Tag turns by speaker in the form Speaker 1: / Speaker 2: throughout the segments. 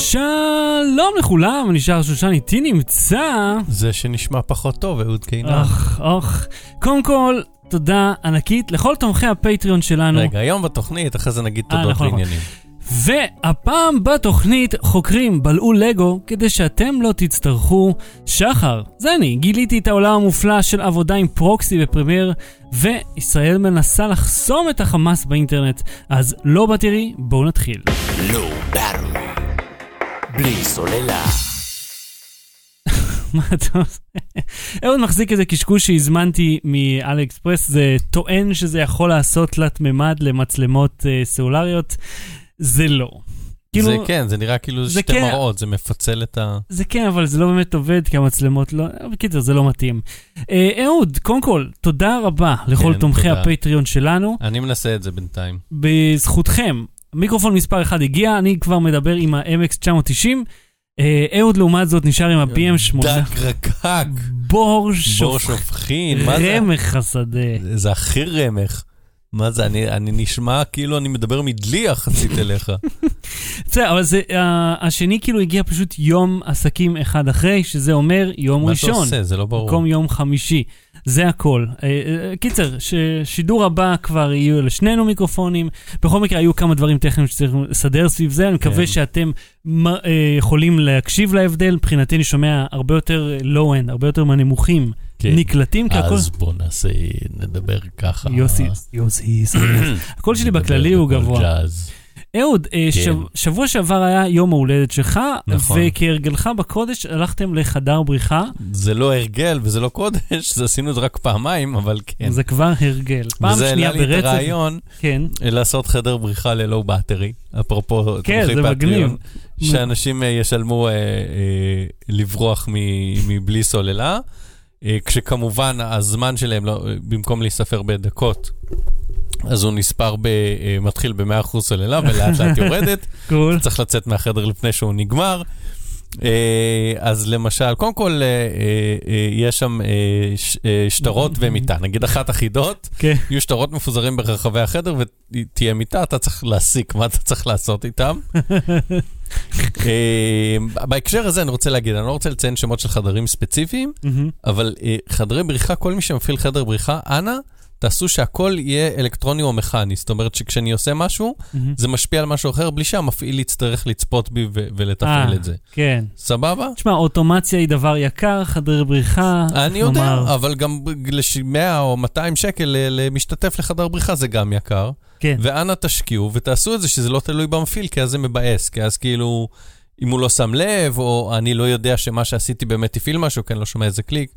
Speaker 1: שלום לכולם, נשאר שושן איתי נמצא.
Speaker 2: זה שנשמע פחות טוב, אהוד קינן.
Speaker 1: אוח, אוח. קודם כל, תודה ענקית לכל תומכי הפטריון שלנו.
Speaker 2: רגע, היום בתוכנית, אחרי זה נגיד
Speaker 1: אה,
Speaker 2: תודות
Speaker 1: נכון, נכון.
Speaker 2: לעניינים.
Speaker 1: והפעם בתוכנית חוקרים בלעו לגו כדי שאתם לא תצטרכו שחר. זה אני, גיליתי את העולם המופלא של עבודה עם פרוקסי בפרמייר, וישראל מנסה לחסום את החמאס באינטרנט. אז לא בתראי, בואו נתחיל.
Speaker 3: לא. בלי סוללה.
Speaker 1: מה אתה עושה? אהוד מחזיק איזה קשקוש שהזמנתי מאלי אקספרס, זה טוען שזה יכול לעשות תלת מימד למצלמות אה, סלולריות, זה לא. כאילו,
Speaker 2: זה כן, זה נראה כאילו זה שתי
Speaker 1: כן.
Speaker 2: מראות, זה מפצל את ה...
Speaker 1: זה כן, אבל זה לא באמת עובד, כי המצלמות לא... בקיצר, זה לא מתאים. אה, אהוד, קודם כל, תודה רבה לכל
Speaker 2: כן,
Speaker 1: תומכי
Speaker 2: תודה.
Speaker 1: הפטריון שלנו.
Speaker 2: אני מנסה את זה בינתיים.
Speaker 1: בזכותכם, מיקרופון מספר 1 הגיע, אני כבר מדבר עם ה-MX990. אה, אהוד, לעומת זאת, נשאר עם ה-PM8.
Speaker 2: דק רקק,
Speaker 1: בור.
Speaker 2: שופכין?
Speaker 1: רמך השדה.
Speaker 2: זה הכי רמך. מה זה, אני, אני נשמע כאילו אני מדבר מדלי יחסית אליך.
Speaker 1: בסדר, אבל זה, ה- השני כאילו הגיע פשוט יום עסקים אחד אחרי, שזה אומר יום
Speaker 2: מה אתה
Speaker 1: ראשון.
Speaker 2: עושה? זה לא ברור.
Speaker 1: במקום יום חמישי. זה הכל. אה, אה, קיצר, ששידור הבא כבר יהיו לשנינו מיקרופונים. בכל מקרה, היו כמה דברים טכניים שצריך לסדר סביב זה. אני מקווה
Speaker 2: כן.
Speaker 1: שאתם אה, יכולים להקשיב להבדל. מבחינתי אני שומע הרבה יותר low-end, הרבה יותר מהנמוכים.
Speaker 2: כן.
Speaker 1: נקלטים, כי הכל...
Speaker 2: אז בוא נעשה, נדבר ככה.
Speaker 1: יוסי, יוסי, הקול שלי בכללי הוא גבוה.
Speaker 2: ג'אז.
Speaker 1: אהוד, אה,
Speaker 2: כן.
Speaker 1: שב- שבוע שעבר היה יום ההולדת שלך,
Speaker 2: נכון.
Speaker 1: וכהרגלך בקודש הלכתם לחדר בריחה,
Speaker 2: זה לא הרגל וזה לא קודש, זה עשינו את זה רק פעמיים, אבל כן.
Speaker 1: זה כבר הרגל. פעם
Speaker 2: וזה
Speaker 1: שנייה
Speaker 2: העלה לי את
Speaker 1: ברצף.
Speaker 2: הרעיון
Speaker 1: כן,
Speaker 2: לעשות חדר בריחה ללואו באטרי, אפרופו
Speaker 1: כן,
Speaker 2: תומכי
Speaker 1: זה
Speaker 2: פטריון,
Speaker 1: מגניב.
Speaker 2: שאנשים אה, ישלמו אה, אה, לברוח מ- מבלי סוללה, אה, כשכמובן הזמן שלהם, לא, אה, במקום להיספר בדקות, אז הוא נספר, ב, אה, מתחיל ב-100% סוללה ולאט לאט יורדת,
Speaker 1: קול.
Speaker 2: צריך לצאת מהחדר לפני שהוא נגמר. אה, אז למשל, קודם כל, אה, יש שם שטרות ומיטה, נגיד אחת החידות,
Speaker 1: כן.
Speaker 2: יהיו שטרות מפוזרים ברחבי החדר ותהיה מיטה, אתה צריך להסיק מה אתה צריך לעשות איתם. בהקשר הזה אני רוצה להגיד, אני לא רוצה לציין שמות של חדרים ספציפיים. אבל חדרי בריחה, כל מי שמפעיל חדר בריחה, אנא, תעשו שהכל יהיה אלקטרוני או מכני. זאת אומרת שכשאני עושה משהו,
Speaker 1: מהמם.
Speaker 2: זה משפיע על משהו אחר בלי שהמפעיל יצטרך לצפות בי ו- ולתפעל
Speaker 1: אה,
Speaker 2: את זה.
Speaker 1: כן.
Speaker 2: סבבה?
Speaker 1: תשמע, אוטומציה היא דבר יקר, חדרי בריחה.
Speaker 2: אני יודע,
Speaker 1: לומר?
Speaker 2: אבל גם ל-100 או 200 שקל למשתתף לחדר בריחה זה גם יקר.
Speaker 1: כן.
Speaker 2: ואנא תשקיעו ותעשו את זה שזה לא תלוי במפעיל, כי אז זה מבאס, כי אז כאילו, אם הוא לא שם לב, או אני לא יודע שמה שעשיתי באמת הפעיל משהו, כי אני לא שומע איזה קליק,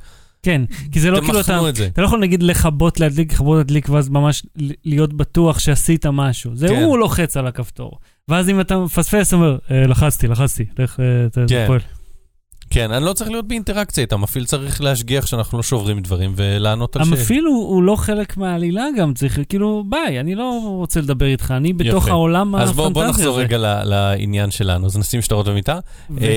Speaker 1: כן, כי זה לא כאילו אתה...
Speaker 2: תמחנו את זה.
Speaker 1: אתה לא יכול נגיד לכבות, להדליק, לכבות, להדליק, ואז ממש להיות בטוח שעשית משהו. זה
Speaker 2: כן.
Speaker 1: הוא לוחץ על הכפתור. ואז אם אתה מפספס, אתה אומר, "אה, לחצתי, לחצתי, לך, אה, ת-
Speaker 2: כן.
Speaker 1: תפועל.
Speaker 2: כן, אני לא צריך להיות באינטראקציה איתם, המפעיל צריך להשגיח שאנחנו לא שוברים דברים ולענות על שאלות.
Speaker 1: המפעיל הוא, הוא לא חלק מהעלילה גם, צריך, כאילו, ביי, אני לא רוצה לדבר איתך, אני בתוך
Speaker 2: יפה.
Speaker 1: העולם
Speaker 2: אז
Speaker 1: הפנטזי הזה.
Speaker 2: בוא נחזור רגע ל- לעניין שלנו, אז נשים שטרות במיטה.
Speaker 1: ו-
Speaker 2: אה,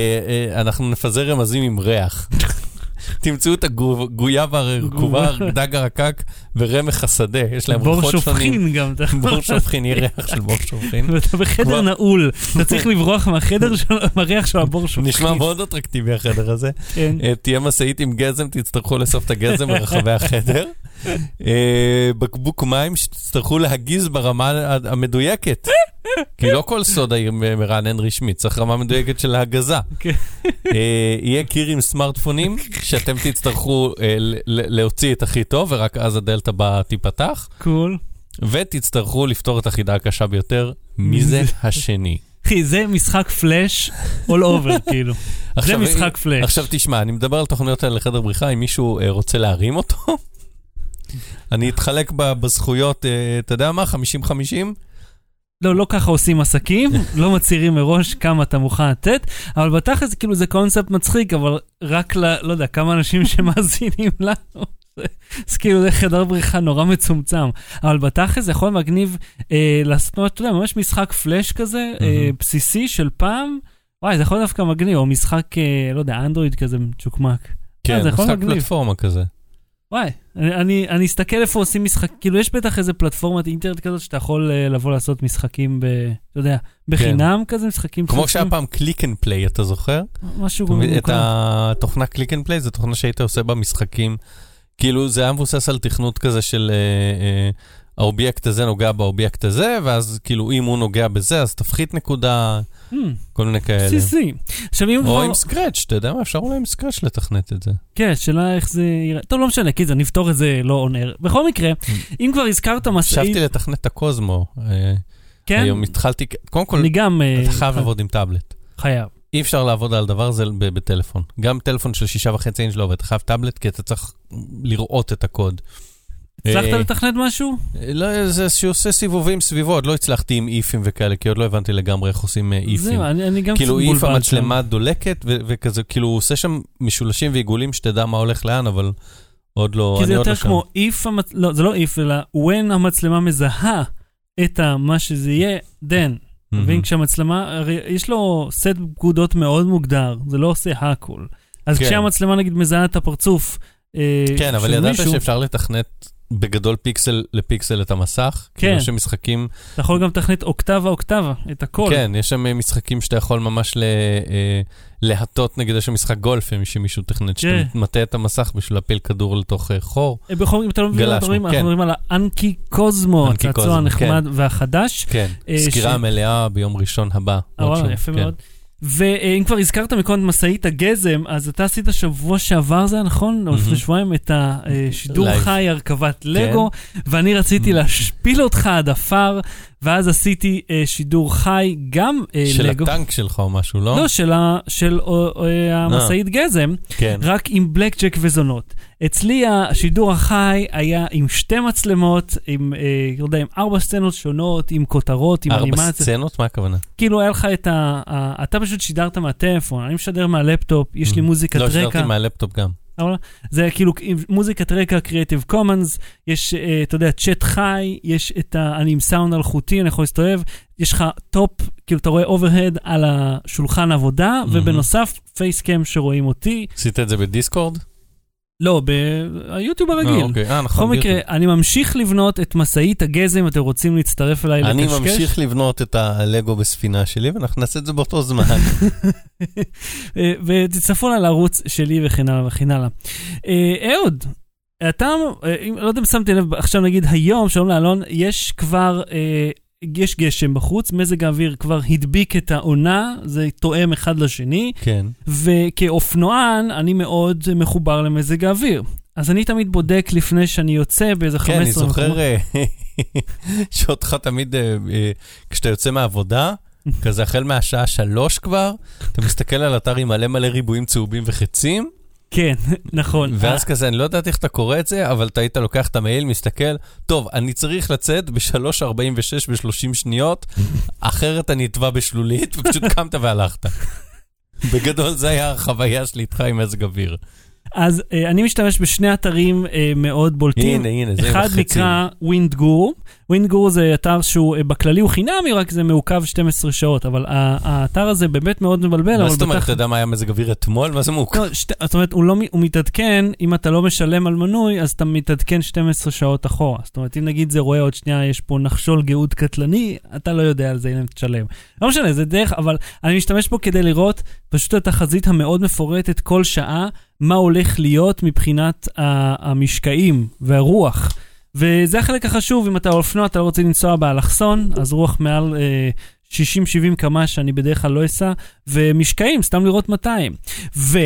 Speaker 2: אה, אנחנו נפזר רמזים עם ריח. תמצאו את הגויה והרקובה, דג הרקק ורמח השדה, יש להם
Speaker 1: בור
Speaker 2: ריחות שונים.
Speaker 1: שופכין גם.
Speaker 2: בור שופכין, יהיה ריח של בור שופכין.
Speaker 1: ואתה בחדר נעול, אתה צריך לברוח מהחדר של מהריח של הבור שופכין.
Speaker 2: נשמע מאוד אטרקטיבי החדר הזה.
Speaker 1: כן.
Speaker 2: אה, תהיה משאית עם גזם, תצטרכו לאסוף את הגזם ברחבי החדר. אה, בקבוק מים שתצטרכו להגיז ברמה המדויקת. כי לא כל סודה מרענן רשמי, צריך רמה מדויקת של ההגזה.
Speaker 1: כן.
Speaker 2: אה, יהיה קיר עם סמארטפונים, שאתם תצטרכו אה, להוציא את הכי טוב, ורק אז הדלת הבאה תיפתח,
Speaker 1: קול.
Speaker 2: ותצטרכו לפתור את החידה הקשה ביותר, מי זה השני.
Speaker 1: אחי, זה משחק פלאש all over, כאילו. זה משחק פלאש.
Speaker 2: עכשיו תשמע, אני מדבר על תוכניות האלה לחדר בריחה, אם מישהו רוצה להרים אותו, אני אתחלק בזכויות, אה, אתה יודע מה, 50-50?
Speaker 1: לא, לא ככה עושים עסקים, לא מצהירים מראש כמה אתה מוכן לתת, אבל בתכלס כאילו זה קונספט מצחיק, אבל רק ל... לא יודע, כמה אנשים שמאזינים לנו. אז כאילו זה חדר בריחה נורא מצומצם, אבל בתכלס זה יכול מגניב אה, לעשות, אתה יודע, ממש משחק פלאש כזה, אה,
Speaker 2: מהמם.
Speaker 1: בסיסי של פעם. וואי, זה יכול דווקא מגניב, או משחק, אה, לא יודע, אנדרואיד כזה מצ'וקמק.
Speaker 2: כן,
Speaker 1: זה יכול
Speaker 2: משחק. פלטפורמה כזה.
Speaker 1: וואי, אני, אני, אני אסתכל איפה עושים משחק, כאילו יש בטח איזה פלטפורמת אינטרנט כזאת שאתה יכול אה, לבוא לעשות משחקים ב... אתה יודע, בחינם כזה, משחקים
Speaker 2: כמו. שהיה פעם Click and Play, אתה זוכר?
Speaker 1: משהו
Speaker 2: מבין? את. התוכנה Click and Play, זו תוכנה שהיית עושה בה משחקים. כאילו זה היה מבוסס על תכנות כזה של אה, אה, האובייקט הזה נוגע באובייקט הזה, ואז כאילו אם הוא נוגע בזה, אז תפחית נקודה,
Speaker 1: Hmm,
Speaker 2: כל מיני כאלה.
Speaker 1: בסיסי. עכשיו אם
Speaker 2: או
Speaker 1: כבר...
Speaker 2: עם Scratch, אתה יודע מה? אפשר אולי עם Scratch לתכנת את זה.
Speaker 1: כן, שאלה איך זה יראה. טוב, לא משנה, קיצר, נפתור את זה לא on air. בכל מקרה, אם כבר הזכרת משאית...
Speaker 2: חשבתי לתכנת את הקוזמו. אה,
Speaker 1: כן,
Speaker 2: היום התחלתי, קודם כל,
Speaker 1: אני גם... אה,
Speaker 2: אתה חייב לעבוד עם טאבלט.
Speaker 1: חייב.
Speaker 2: אי אפשר לעבוד על דבר הזה ב- בטלפון. גם טלפון של שישה וחצי אינץ' לא עובד, אתה חייב טאבלט כי אתה צריך לראות את הקוד.
Speaker 1: הצלחת
Speaker 2: אה,
Speaker 1: לתכנת משהו?
Speaker 2: לא, זה שעושה סיבובים סביבו, עוד לא הצלחתי עם איפים וכאלה, כי עוד לא הבנתי לגמרי איך עושים אה, איפים.
Speaker 1: זהו, אני אני גם
Speaker 2: כאילו איף המצלמה דולקת, ו- וכזה, כאילו הוא עושה שם משולשים ועיגולים שתדע מה הולך לאן, אבל עוד לא,
Speaker 1: כי זה יותר
Speaker 2: לא.
Speaker 1: כמו המצ... לא, זה לא if, אלא when המצלמה מזהה את מה שזה יהיה, then. אתה מבין? כשהמצלמה, הרי יש לו סט פקודות מאוד מוגדר, זה לא עושה הכל. אז
Speaker 2: כן.
Speaker 1: כשהמצלמה נגיד מזהה את הפרצוף אה,
Speaker 2: כן, אבל ידעת שאפשר לתכנת בגדול פיקסל לפיקסל את המסך?
Speaker 1: כן.
Speaker 2: כאילו שמשחקים,
Speaker 1: אתה יכול גם לתכנת אוקטבה אוקטבה, את הכל.
Speaker 2: כן, יש שם אה, משחקים שאתה יכול ממש ל- אה, להטות, נגיד יש שם משחק גולף, אה, שמישהו תכנת, שאתה
Speaker 1: כן.
Speaker 2: מטה את המסך בשביל להפיל כדור לתוך אה, חור.
Speaker 1: בכל מקרה, אם אתה לא מבין אנחנו מדברים,
Speaker 2: כן.
Speaker 1: מדברים על האנקי קוזמו, הצעצוע הנחמד והחדש.
Speaker 2: כן, סקירה
Speaker 1: ש-
Speaker 2: מלאה ביום ראשון הבא.
Speaker 1: אה, יפה
Speaker 2: כן.
Speaker 1: מאוד. ואם כבר הזכרת מקודם משאית הגזם, אז אתה עשית שבוע שעבר, זה היה נכון? או לפני. שבועיים, את השידור. חי, הרכבת לגו, ואני רציתי. להשפיל אותך עד עפר, ואז עשיתי אה, שידור חי, גם אה,
Speaker 2: של
Speaker 1: לגו.
Speaker 2: הטנק שלך או משהו, לא?
Speaker 1: לא, של ה- של אה, אה, המשאית גזם,
Speaker 2: כן.
Speaker 1: רק עם בלק ג'ק וזונות. אצלי השידור החי היה עם שתי מצלמות, עם, אה, לא יודע, עם ארבע סצנות שונות, עם כותרות, עם
Speaker 2: ארבע
Speaker 1: אנימציה.
Speaker 2: סצנות? מה הכוונה?
Speaker 1: כאילו היה לך את ה... ה- אתה פשוט שידרת מהטלפון, אני משדר מהלפטופ, יש לי
Speaker 2: Mm.
Speaker 1: מוזיקת
Speaker 2: לא,
Speaker 1: רקע.
Speaker 2: שידרתי מהלפטופ גם.
Speaker 1: זה כאילו מוזיקת רקע Creative Commons, יש, אה, אתה יודע, צ'אט חי, יש את ה... אני עם סאונד אלחוטי, אני יכול להסתובב, יש לך top, כאילו אתה רואה overhead על השולחן עבודה,
Speaker 2: Mhm.
Speaker 1: ובנוסף facecam שרואים אותי.
Speaker 2: עשית את זה בדיסקורד?
Speaker 1: לא, ביוטיוב הרגיל.
Speaker 2: אה, אוקיי. אה, נכון.
Speaker 1: בכל מקרה,
Speaker 2: ביוטיוב.
Speaker 1: אני ממשיך לבנות את משאית הגזם, אתם רוצים להצטרף אליי
Speaker 2: אני
Speaker 1: לקשקש?
Speaker 2: ממשיך לבנות את הלגו בספינה שלי, ואנחנו נעשה את זה באותו זמן.
Speaker 1: אה, ותצטרפו אליי לערוץ שלי וכן הלאה וכן הלאה. אה, אהוד, אתה, אה, אם- לא יודע אם שמתי לב, עכשיו נגיד היום, שלום לאלון, יש כבר, אה, יש גשם בחוץ, מזג האוויר כבר הדביק את העונה, זה תואם אחד לשני,
Speaker 2: כן.
Speaker 1: וכאופנוען אני מאוד מחובר למזג האוויר. אז אני תמיד בודק לפני שאני יוצא באיזה 15
Speaker 2: כן, אני. זוכר אה, שאותך תמיד, אה, אה, כשאתה יוצא מהעבודה, כזה החל מהשעה שלוש כבר, אתה מסתכל על אתר עם מלא מלא ריבועים צהובים וחצים,
Speaker 1: כן, נכון.
Speaker 2: ואז כזה, אני לא יודעת איך אתה קורא את זה, אבל אתה היית לוקח את המעיל, מסתכל, טוב, אני צריך לצאת ב-3.46 ב-30 שניות, אחרת אני אטבע בשלולית, ופשוט קמת והלכת. בגדול, זה היה החוויה שלי איתך עם מזג אוויר.
Speaker 1: אז אה, אני משתמש בשני אתרים אה, מאוד בולטים.
Speaker 2: הנה, הנה, זה
Speaker 1: אחד. נקרא Windguru. Windguru זה אתר שהוא אה, בכללי הוא חינמי, רק זה מעוכב 12 שעות, אבל ה- האתר הזה באמת מאוד מבלבל.
Speaker 2: מה זאת אומרת, אתה יודע מה היה מזג אוויר אתמול? מה זה מעוכב?
Speaker 1: לא, שת, זאת אומרת, הוא, לא, הוא מתעדכן, אם אתה לא משלם על מנוי, אז אתה מתעדכן 12 שעות אחורה. זאת אומרת, אם נגיד זה רואה עוד שנייה, יש פה נחשול גאות קטלני, אתה לא יודע על זה אם תשלם. לא משנה, זה דרך, אבל אני משתמש פה כדי לראות פשוט את החזית המאוד מפורטת כל שעה, מה הולך להיות מבחינת המשקעים והרוח. וזה החלק החשוב, אם אתה אופנוע, אתה לא רוצה לנסוע באלכסון, אז רוח מעל אה, 60-70 קמ"ש שאני בדרך כלל לא אסע, ומשקעים, סתם לראות 200. ו,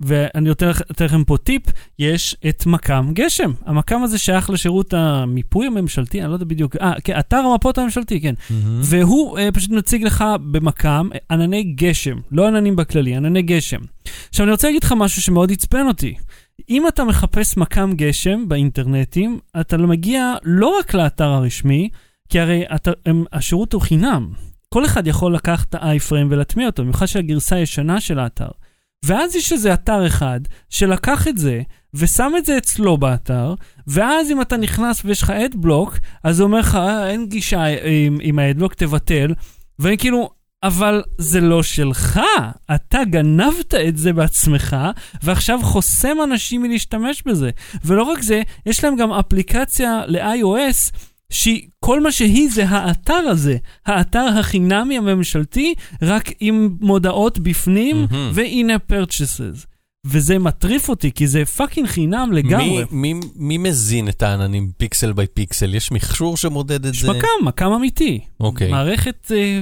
Speaker 1: ואני נותן לכ- נותן לכם פה טיפ, יש את מכ"ם גשם. המכ"ם הזה שייך לשירות המיפוי הממשלתי, אני לא יודע בדיוק, אה, כן, אתר המפות הממשלתי, כן.
Speaker 2: מהמם.
Speaker 1: והוא אה, פשוט מציג לך במכ"ם אה, ענני גשם, לא עננים בכללי, ענני גשם. עכשיו אני רוצה להגיד לך משהו שמאוד עצבן אותי. אם אתה מחפש מכ"ם גשם באינטרנטים, אתה לא מגיע לא רק לאתר הרשמי, כי הרי אתה, הם, השירות הוא חינם. כל אחד יכול לקחת את האייפריים ולהטמיע אותו, במיוחד של הגרסה הישנה של האתר. ואז יש איזה אתר אחד שלקח את זה ושם את זה אצלו באתר, ואז אם אתה נכנס ויש לך אדבלוק, אז הוא אומר לך, "אה, אין גישה עם, עם האדבלוק, תבטל. ואני כאילו, אבל זה לא שלך, אתה גנבת את זה בעצמך, ועכשיו חוסם אנשים מלהשתמש בזה. ולא רק זה, יש להם גם אפליקציה ל-iOS, שכל מה שהיא זה האתר הזה, האתר החינמי הממשלתי, רק עם מודעות בפנים
Speaker 2: Mhm.
Speaker 1: ו-in-app purchases. וזה מטריף אותי, כי זה fucking חינם לגמרי.
Speaker 2: מי, מי, מי מזין את העננים pixel by pixel? יש מכשור שמודד את
Speaker 1: יש
Speaker 2: זה?
Speaker 1: מכ"ם, מכ"ם אמיתי.
Speaker 2: אוקיי.
Speaker 1: מערכת אה,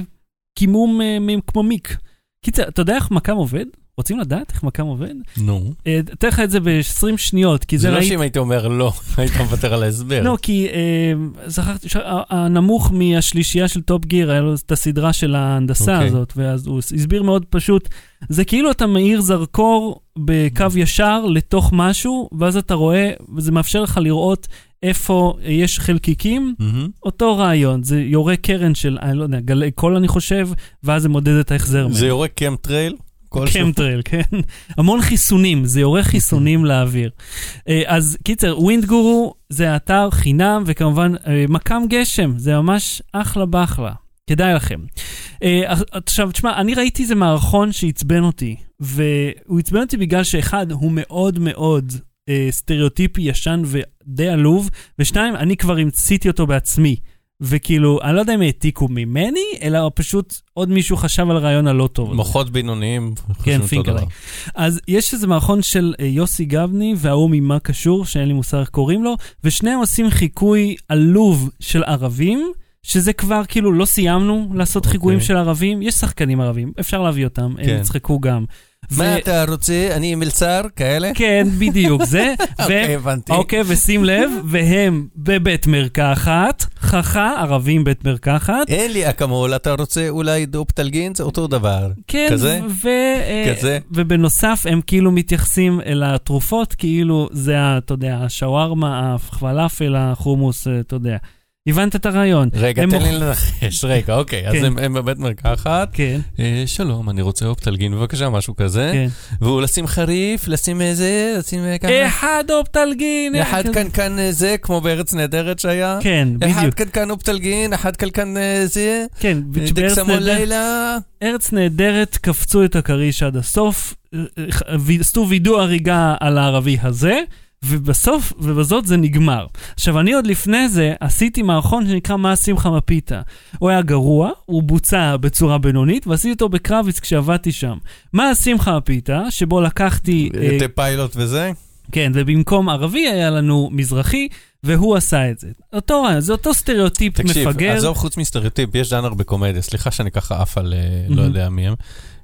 Speaker 1: קימום אה, מ- כמו מיק. קיצר, אתה יודע איך מכ"ם עובד? רוצים לדעת איך מכ"ם עובד?
Speaker 2: נו.
Speaker 1: אה, אתן לך את זה ב-20 שניות, כי
Speaker 2: זה
Speaker 1: זה
Speaker 2: לא. שאם הייתי אומר לא, היית מוותר על ההסבר.
Speaker 1: לא, כי אה, זכרתי, ש- ה- הנמוך מהשלישייה של Top Gear, היה לו את הסדרה של ההנדסה
Speaker 2: אוקיי.
Speaker 1: הזאת, ואז הוא הסביר מאוד פשוט, זה כאילו אתה מאיר זרקור בקו ישר לתוך משהו, ואז אתה רואה, וזה מאפשר לך לראות איפה יש חלקיקים. אותו רעיון, זה יורה קרן של, אני לא יודע, גלי קול אני חושב, ואז זה מודד את ההחזר.
Speaker 2: זה יורה chemtrail? כלשהו?
Speaker 1: chemtrail, כן. המון חיסונים, זה יורה חיסונים לאוויר. אה, אז קיצר, Windguru זה אתר חינם, וכמובן אה, מכ"ם גשם, זה ממש אחלה באחלה. כדאי לכם. אה, עכשיו, תשמע, אני ראיתי איזה מערכון שעצבן אותי, והוא עצבן אותי בגלל שאחד, הוא מאוד מאוד סטריאוטיפי, ישן ודי עלוב, ושתיים, אני כבר המצאתי אותו בעצמי. וכאילו, אני לא יודע אם העתיקו ממני, אלא פשוט עוד מישהו חשב על הרעיון הלא טוב.
Speaker 2: מוחות בינוניים.
Speaker 1: כן.
Speaker 2: דבר.
Speaker 1: אז יש איזה מערכון של אה, יוסי גבני וההוא ממה קשור, שאין לי מושג איך קוראים לו, ושניהם עושים חיקוי עלוב של ערבים, שזה כבר כאילו לא סיימנו לעשות
Speaker 2: אוקיי.
Speaker 1: חיקויים של ערבים, יש שחקנים ערבים, אפשר להביא אותם, הם
Speaker 2: כן.
Speaker 1: יצחקו גם.
Speaker 2: מה אתה רוצה? אני מלצר? כאלה?
Speaker 1: כן, בדיוק זה.
Speaker 2: אוקיי, הבנתי.
Speaker 1: אוקיי, ושים לב, והם בבית מרקחת, חכה, ערבים בית מרקחת.
Speaker 2: אין לי אקמול, אתה רוצה אולי דופטלגין? זה אותו דבר.
Speaker 1: כן,
Speaker 2: כזה?
Speaker 1: ו- אה,
Speaker 2: כזה?
Speaker 1: ובנוסף הם כאילו מתייחסים אל התרופות, כאילו זה, אתה יודע, השווארמה, הפלאפל, החומוס, אה, אתה יודע. הבנת את הרעיון?
Speaker 2: רגע, תן לי לנחש. רגע, אוקיי, אז
Speaker 1: כן.
Speaker 2: הם בבית מרקחת.
Speaker 1: כן,
Speaker 2: אה, שלום, אני רוצה אופטלגין, בבקשה, משהו כזה.
Speaker 1: כן.
Speaker 2: והוא לשים חריף, לשים איזה, לשים אה, ככה.
Speaker 1: אחד אופטלגין. אה,
Speaker 2: אחד. קנקן אה, זה, כמו בארץ נהדרת שהיה.
Speaker 1: כן,
Speaker 2: אחד
Speaker 1: בדיוק.
Speaker 2: קנקן אופטלגין, אחד קנקן אה, זה.
Speaker 1: כן,
Speaker 2: אה,
Speaker 1: בארץ נהדרת-
Speaker 2: לילה.
Speaker 1: ארץ נהדרת קפצו את הכריש עד הסוף, אה, אה, עשו וידוא הריגה על הערבי הזה, ובסוף, ובזאת זה נגמר. עכשיו, אני עוד לפני זה עשיתי מערכון שנקרא מה שמחה מפיתה. הוא היה גרוע, הוא בוצע בצורה בינונית, ועשיתי אותו בקרביץ כשעבדתי שם. מה שמחה מפיתה, שבו לקחתי... אה,
Speaker 2: את פיילוט וזה.
Speaker 1: כן, ובמקום ערבי היה לנו מזרחי, והוא עשה את זה. אותו רעיון, זה אותו סטריאוטיפ
Speaker 2: תקשיב,
Speaker 1: מפגר.
Speaker 2: עזוב חוץ מסטריאוטיפ, יש ז'אנר בקומדיה, סליחה שאני ככה עף על אה, לא. יודע מי הם.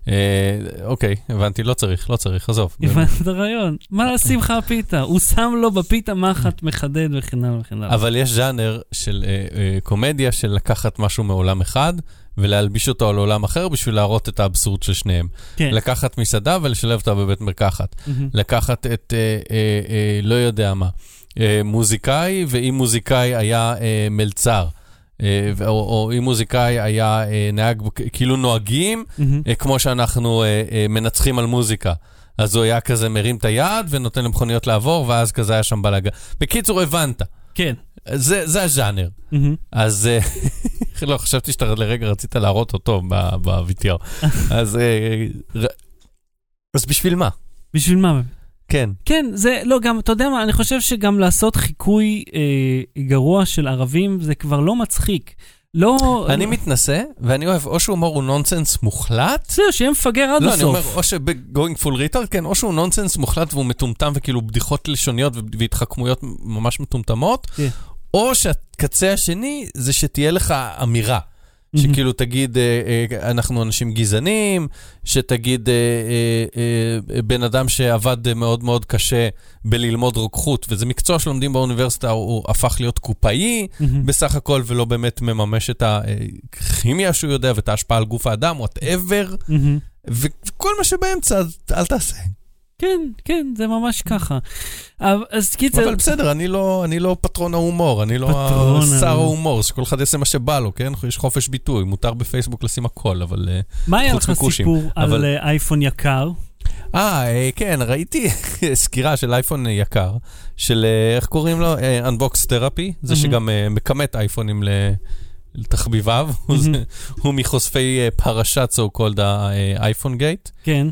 Speaker 2: אה, אוקיי, הבנתי, לא צריך, לא צריך, עזוב.
Speaker 1: הבנת את הרעיון? מה שמחה הפיתה? הוא שם לו בפיתה מחט מחדד וכן הלאה וכן הלאה.
Speaker 2: אבל יש ז'אנר של אה, אה, קומדיה של לקחת משהו מעולם אחד ולהלביש אותו על עולם אחר בשביל להראות את האבסורד של שניהם.
Speaker 1: כן.
Speaker 2: לקחת מסעדה ולשלב אותה בבית מרקחת. לקחת את, לא יודע מה, מוזיקאי, ואם מוזיקאי היה מלצר. אה, או, או אם מוזיקאי היה אה, נהג, כאילו נוהגים. אה, כמו שאנחנו מנצחים על מוזיקה. אז הוא היה כזה מרים את היד ונותן למכוניות לעבור, ואז כזה היה שם בלאגה. בקיצור, הבנת.
Speaker 1: כן.
Speaker 2: זה, זה הז'אנר.
Speaker 1: מהמם.
Speaker 2: אז לא, חשבתי שאתה לרגע רצית להראות אותו ב-VTR. אז, אז בשביל מה?
Speaker 1: בשביל מה?
Speaker 2: כן.
Speaker 1: כן, זה, לא, גם, אתה יודע מה, אני חושב שגם לעשות חיקוי אה, גרוע של ערבים זה כבר לא מצחיק. לא...
Speaker 2: אני מתנשא, ואני אוהב או שהומור הוא נונסנס מוחלט,
Speaker 1: זהו, שיהיה מפגר עד
Speaker 2: לא, אני אומר,
Speaker 1: הסוף.
Speaker 2: או שב-going full retard, כן, או שהוא נונסנס מוחלט והוא מטומטם וכאילו בדיחות לשוניות והתחכמויות ממש מטומטמות,
Speaker 1: כן.
Speaker 2: או שהקצה השני זה שתהיה לך אמירה. שכאילו תגיד, אה, אה, אנחנו אנשים גזענים, שתגיד, אה, בן אדם שעבד מאוד מאוד קשה בללמוד רוקחות, וזה מקצוע שלומדים באוניברסיטה, הוא, הפך להיות קופאי
Speaker 1: Mhm.
Speaker 2: בסך הכל, ולא באמת מממש את הכימיה שהוא יודע ואת ההשפעה על גוף האדם, whatever,
Speaker 1: Mhm.
Speaker 2: וכל מה שבאמצע, אל תעשה.
Speaker 1: כן, כן, זה ממש ככה. אבל- אז קיצר...
Speaker 2: אבל בסדר, אני לא, אני לא פטרון ההומור, אני לא שר
Speaker 1: ההומור.
Speaker 2: שכל אחד יעשה מה שבא לו, כן? יש חופש ביטוי, מותר בפייסבוק לשים הכל, אבל... אה,
Speaker 1: מה היה לך סיפור על
Speaker 2: אבל-
Speaker 1: אה, אייפון יקר?
Speaker 2: אה, אה, כן, ראיתי סקירה של אייפון יקר, של איך קוראים לו? Unbox Therapy, זה
Speaker 1: מהמם.
Speaker 2: שגם מכמת אייפונים ל... תחביביו, הוא זה- הוא מחושפי פרשת so called האייפון גייט.
Speaker 1: כן.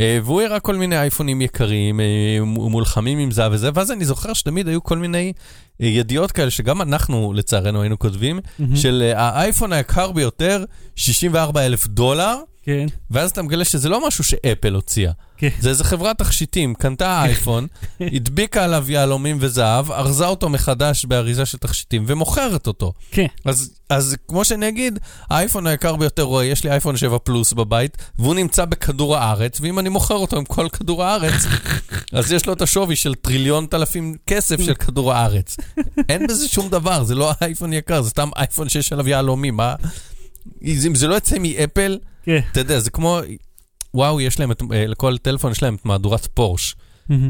Speaker 2: אה, והוא הראה כל מיני אייפונים יקרים, אה, מולחמים עם זה וזה, ואז אני זוכר שתמיד היו כל מיני אה, ידיעות כאלה, שגם אנחנו לצערנו היינו כותבים,
Speaker 1: מהמם.
Speaker 2: של האייפון היקר ביותר, 64 אלף דולר,
Speaker 1: כן.
Speaker 2: ואז אתה מגלה שזה לא משהו שאפל הוציאה.
Speaker 1: כן.
Speaker 2: זה איזה חברת תכשיטים, קנתה אייפון, הדביקה עליו יהלומים וזהב, ארזה אותו מחדש באריזה של תכשיטים ומוכרת אותו.
Speaker 1: כן.
Speaker 2: אז, אז כמו שאני אגיד, האייפון היקר ביותר רואה, יש לי אייפון 7 פלוס בבית, והוא נמצא בכדור הארץ, ואם אני מוכר אותו עם כל כדור הארץ, אז יש לו את השווי של טריליון תלפים כסף של כדור הארץ. אין בזה שום דבר, זה לא אייפון יקר, זה סתם אייפון שיש עליו יהלומים, מה? אם זה לא יצא מאפל,
Speaker 1: כן.
Speaker 2: אתה יודע, זה כמו, וואו, יש להם, את, אה, לכל טלפון יש להם את מהדורת פורש.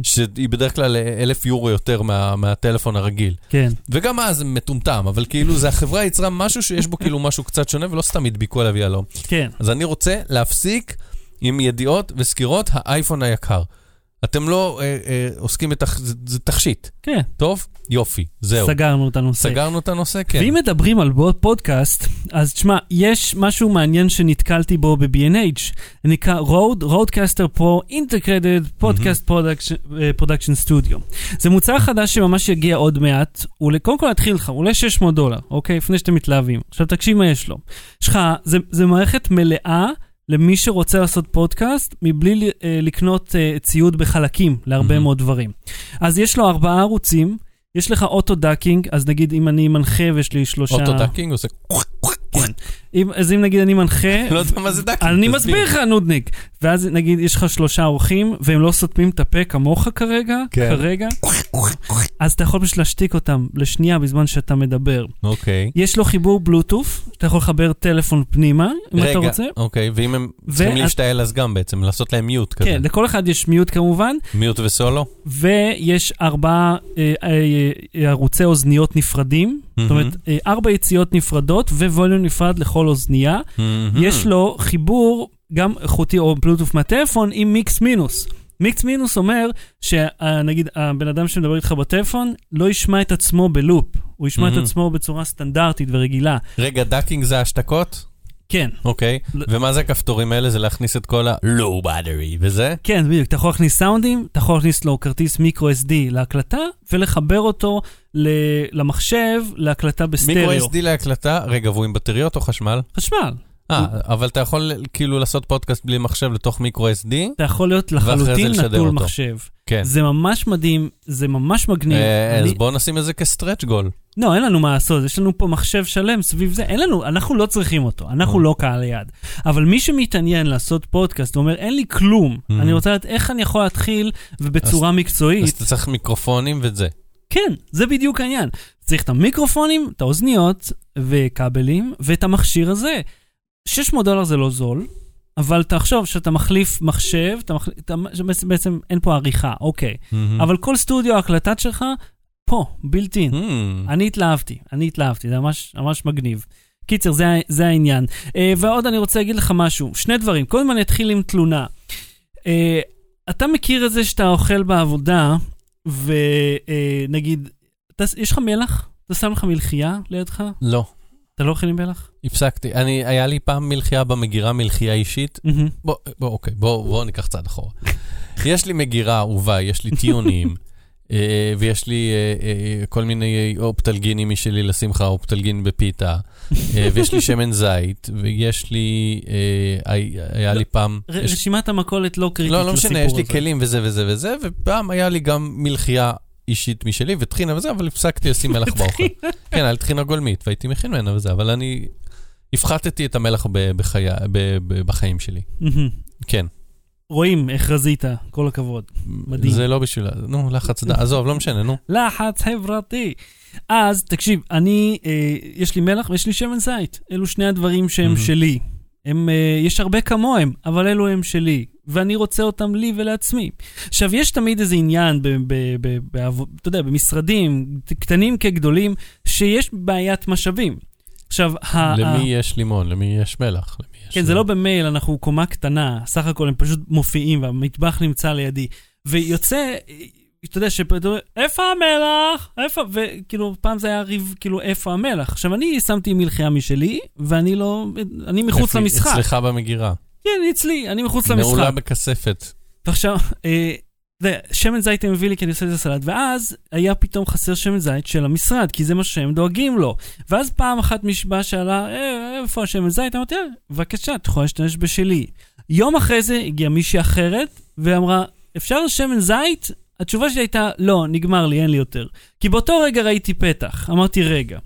Speaker 2: שהיא בדרך כלל אה, אלף יורו יותר מה, מהטלפון הרגיל.
Speaker 1: כן.
Speaker 2: וגם אז זה מטומטם, אבל כאילו, זה החברה יצרה משהו שיש בו כאילו משהו קצת שונה, ולא סתם הדביקו עליו יהלום.
Speaker 1: כן.
Speaker 2: אז אני רוצה להפסיק עם ידיעות וסקירות האייפון היקר. אתם לא אה, אה, עוסקים בתח... זה, זה תכשיט,
Speaker 1: כן.
Speaker 2: טוב? יופי, זהו.
Speaker 1: סגרנו את הנושא.
Speaker 2: סגרנו את הנושא? כן.
Speaker 1: ואם מדברים על פודקאסט, אז תשמע, יש משהו מעניין שנתקלתי בו ב-B&H, נקרא Road, Roadcaster Pro Integrated Podcast Production- אה, Production Studio. זה מוצר חדש שממש יגיע עוד מעט, הוא קודם כל נתחיל לך, הוא עולה 600 דולר, אוקיי? לפני שאתם מתלהבים. עכשיו תקשיב מה יש לו. יש לך, זה, זה מערכת מלאה. למי שרוצה לעשות פודקאסט, מבלי אה, לקנות אה, ציוד בחלקים להרבה
Speaker 2: Mhm.
Speaker 1: מאוד דברים. אז יש לו ארבעה ערוצים, יש לך auto ducking, אז נגיד אם אני מנחה ויש לי שלושה...
Speaker 2: auto ducking עושה...
Speaker 1: אם, אז אם נגיד אני מנחה...
Speaker 2: לא יודע מה זה ducking.
Speaker 1: אני. מסביר לך, נודניק. ואז נגיד יש לך שלושה אורחים, והם לא סותמים את הפה כמוך כרגע,
Speaker 2: כן.
Speaker 1: כרגע, אז אתה יכול פשוט להשתיק אותם לשנייה בזמן שאתה מדבר.
Speaker 2: אוקיי.
Speaker 1: יש לו חיבור בלוטות', אתה יכול לחבר טלפון פנימה, אם אתה
Speaker 2: רגע,
Speaker 1: רוצה.
Speaker 2: אוקיי, ואם הם צריכים להשתעל אז גם בעצם, לעשות להם מיוט כזה.
Speaker 1: כן, לכל אחד יש מיוט כמובן,
Speaker 2: מיוט וסולו?
Speaker 1: ויש ארבעה אה, אה, אה, ערוצי אוזניות נפרדים, זאת אומרת, אה, ארבע יציאות נפרדות וווליום נפרד לכל אוזנייה. יש לו חיבור גם איכותי או בלוטוף מהטלפון עם מיקס מינוס. מיקס מינוס אומר שנגיד הבן אדם שמדבר איתך בטלפון לא ישמע את עצמו בלופ, הוא ישמע את
Speaker 2: מהמם.
Speaker 1: עצמו בצורה סטנדרטית ורגילה.
Speaker 2: רגע, ducking זה השתקות?
Speaker 1: כן,
Speaker 2: אוקיי.
Speaker 1: לא-
Speaker 2: ומה זה הכפתורים האלה? זה להכניס את כל ה-low battery וזה?
Speaker 1: כן, בדיוק, אתה יכול להכניס סאונדים, אתה יכול להכניס לו כרטיס micro SD להקלטה ולחבר אותו ל- למחשב להקלטה בסטריאו.
Speaker 2: מיקרו SD להקלטה, רגע, והוא עם בטריות או חשמל?
Speaker 1: חשמל.
Speaker 2: אה, אבל אתה יכול כאילו לעשות פודקאסט בלי מחשב לתוך micro SD?
Speaker 1: אתה יכול להיות לחלוטין נטול. מחשב.
Speaker 2: כן.
Speaker 1: זה ממש מדהים, זה ממש מגניב.
Speaker 2: אה,
Speaker 1: אני-
Speaker 2: אז בואו נשים את זה כסטרץ' גול.
Speaker 1: לא, אין לנו מה לעשות, יש לנו פה מחשב שלם סביב זה, אין לנו, אנחנו לא צריכים אותו, אנחנו
Speaker 2: Mm.
Speaker 1: לא קהל יעד. אבל מי שמתעניין לעשות פודקאסט, הוא אומר, אין לי כלום,
Speaker 2: Mm.
Speaker 1: אני רוצה לדעת איך אני יכול להתחיל, ובצורה
Speaker 2: אז
Speaker 1: מקצועית.
Speaker 2: אתה צריך מיקרופונים וזה.
Speaker 1: כן, זה בדיוק העניין. צריך את המיקרופונים, את האוזניות וכבלים, ואת המכשיר הזה. 600 דולר זה לא זול, אבל תחשוב שאתה מחליף מחשב, אתה מחליף, אתה, בעצם אין פה עריכה, אוקיי. אבל כל סטודיו ההקלטת שלך, פה, בילט אין.
Speaker 2: Hmm.
Speaker 1: אני התלהבתי, אני התלהבתי, זה ממש, ממש מגניב. קיצר, זה, זה העניין. Uh, ועוד אני רוצה להגיד לך משהו, שני דברים. קודם אני אתחיל עם תלונה. Uh, אתה מכיר את זה שאתה אוכל בעבודה, ונגיד, uh, יש לך מלח? אתה שם לך מלחייה לידך?
Speaker 2: לא,
Speaker 1: אתה לא אוכל עם מלח?
Speaker 2: הפסקתי. אני, היה לי פעם מלחייה במגירה, מלחייה אישית.
Speaker 1: מהמם.
Speaker 2: בוא, בוא, אוקיי, בוא, בוא ניקח צעד אחורה. יש לי מגירה אהובה, יש לי טיונים, אה, ויש לי אה, אה, כל מיני אופטלגינים משלי לשמחה, אופטלגין בפיתה, אה, ויש לי שמן זית, ויש לי, אה, הי- היה לי פעם...
Speaker 1: רשימת המכולת לא קריטית
Speaker 2: לא, לא
Speaker 1: לסיפור
Speaker 2: משנה,
Speaker 1: הזה.
Speaker 2: יש לי כלים וזה וזה וזה, ופעם היה לי גם מלחייה אישית משלי וטחינה וזה, אבל הפסקתי לשים מלח באוכל. כן, היה לי טחינה גולמית, והייתי מכין ממנה וזה, אבל אני הפחתתי את המלח בחיים שלי. כן.
Speaker 1: רואים איך רזית, כל הכבוד. מדהים.
Speaker 2: זה לא בשביל... נו, לחץ עזוב, לא משנה, נו.
Speaker 1: לחץ חברתי. אז תקשיב, אני, אה, יש לי מלח ויש לי שמן זית. אלו שני הדברים שהם
Speaker 2: מהמם.
Speaker 1: שלי. הם, אה, יש הרבה כמוהם, אבל אלו הם שלי, ואני רוצה אותם לי ולעצמי. עכשיו, יש תמיד איזה עניין, ב, ב, ב, בעבוד, אתה יודע, במשרדים, קטנים כגדולים, שיש בעיית משאבים. עכשיו, ה-
Speaker 2: למי
Speaker 1: ה-
Speaker 2: יש לימון? למי יש מלח?
Speaker 1: כן, זה לא במייל, אנחנו קומה קטנה, סך הכל הם פשוט מופיעים והמטבח נמצא לידי. ויוצא, אתה יודע, שפתאום, איפה המלח? איפה? וכאילו, פעם זה היה ריב, כאילו, איפה המלח? עכשיו, אני שמתי מלחייה משלי, ואני לא, אני מחוץ למשחק.
Speaker 2: אצלך במגירה.
Speaker 1: כן, אצלי, אני מחוץ למשחק.
Speaker 2: נעולה בכספת.
Speaker 1: ועכשיו, אה, אתה יודע, שמן זית הם הביא לי כי אני עושה את זה סלט, ואז היה פתאום חסר שמן זית של המשרד, כי זה מה שהם דואגים לו. ואז פעם אחת מישבה שאלה, אה, איפה השמן זית? אמרתי, אה, בבקשה, את יכולה להשתמש בשלי. יום אחרי זה הגיעה מישהי אחרת, ואמרה, אפשר שמן זית? התשובה שלי הייתה, לא, נגמר לי, אין לי יותר. כי באותו רגע ראיתי פתח. אמרתי, רגע,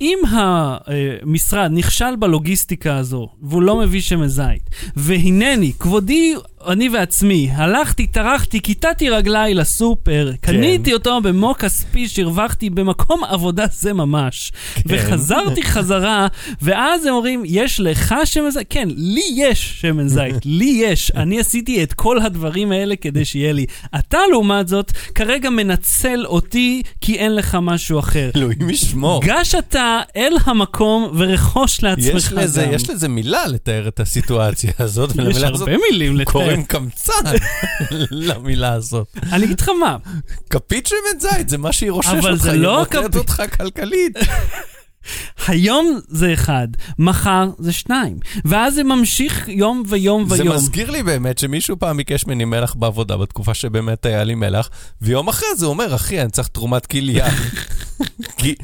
Speaker 1: אם המשרד נכשל בלוגיסטיקה הזו, והוא לא מביא שמן זית, והנני, כבודי, אני ועצמי, הלכתי, טרחתי, כיתתי רגליי לסופר, קניתי אותו במו כספי שהרווחתי במקום עבודה זה ממש, וחזרתי חזרה, ואז הם אומרים, יש לך שמן זית? כן, לי יש שמן זית, לי יש. אני עשיתי את כל הדברים האלה כדי שיהיה לי. אתה, לעומת זאת, כרגע מנצל אותי כי אין לך משהו אחר.
Speaker 2: אלוהים ישמור.
Speaker 1: גש אתה אל המקום ורכוש לעצמך
Speaker 2: יש לזה,
Speaker 1: גם.
Speaker 2: יש לזה מילה לתאר את הסיטואציה הזאת,
Speaker 1: יש הרבה מילים לתאר.
Speaker 2: קוראים קמצן למילה הזאת.
Speaker 1: אני אגיד לך מה,
Speaker 2: כפית שמן זית, זה מה שהיא רוששת
Speaker 1: אבל
Speaker 2: אותך,
Speaker 1: זה
Speaker 2: היא
Speaker 1: לא
Speaker 2: מוטט. אותך כלכלית.
Speaker 1: היום זה אחד, מחר זה שניים, ואז זה ממשיך יום ויום
Speaker 2: זה
Speaker 1: ויום.
Speaker 2: מזכיר לי באמת שמישהו פעם ביקש ממני מלח בעבודה בתקופה שבאמת היה לי מלח, ויום אחרי זה הוא אומר, אחי, אני צריך תרומת כליה. כי,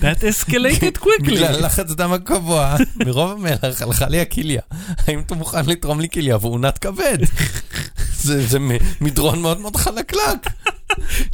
Speaker 1: That escalated quickly.
Speaker 2: בגלל לחץ דם הגבוה, מרוב המלח הלכה לי הכליה. האם אתה מוכן לתרום לי כליה? והוא נט כבד. זה, זה מדרון מאוד מאוד חלקלק.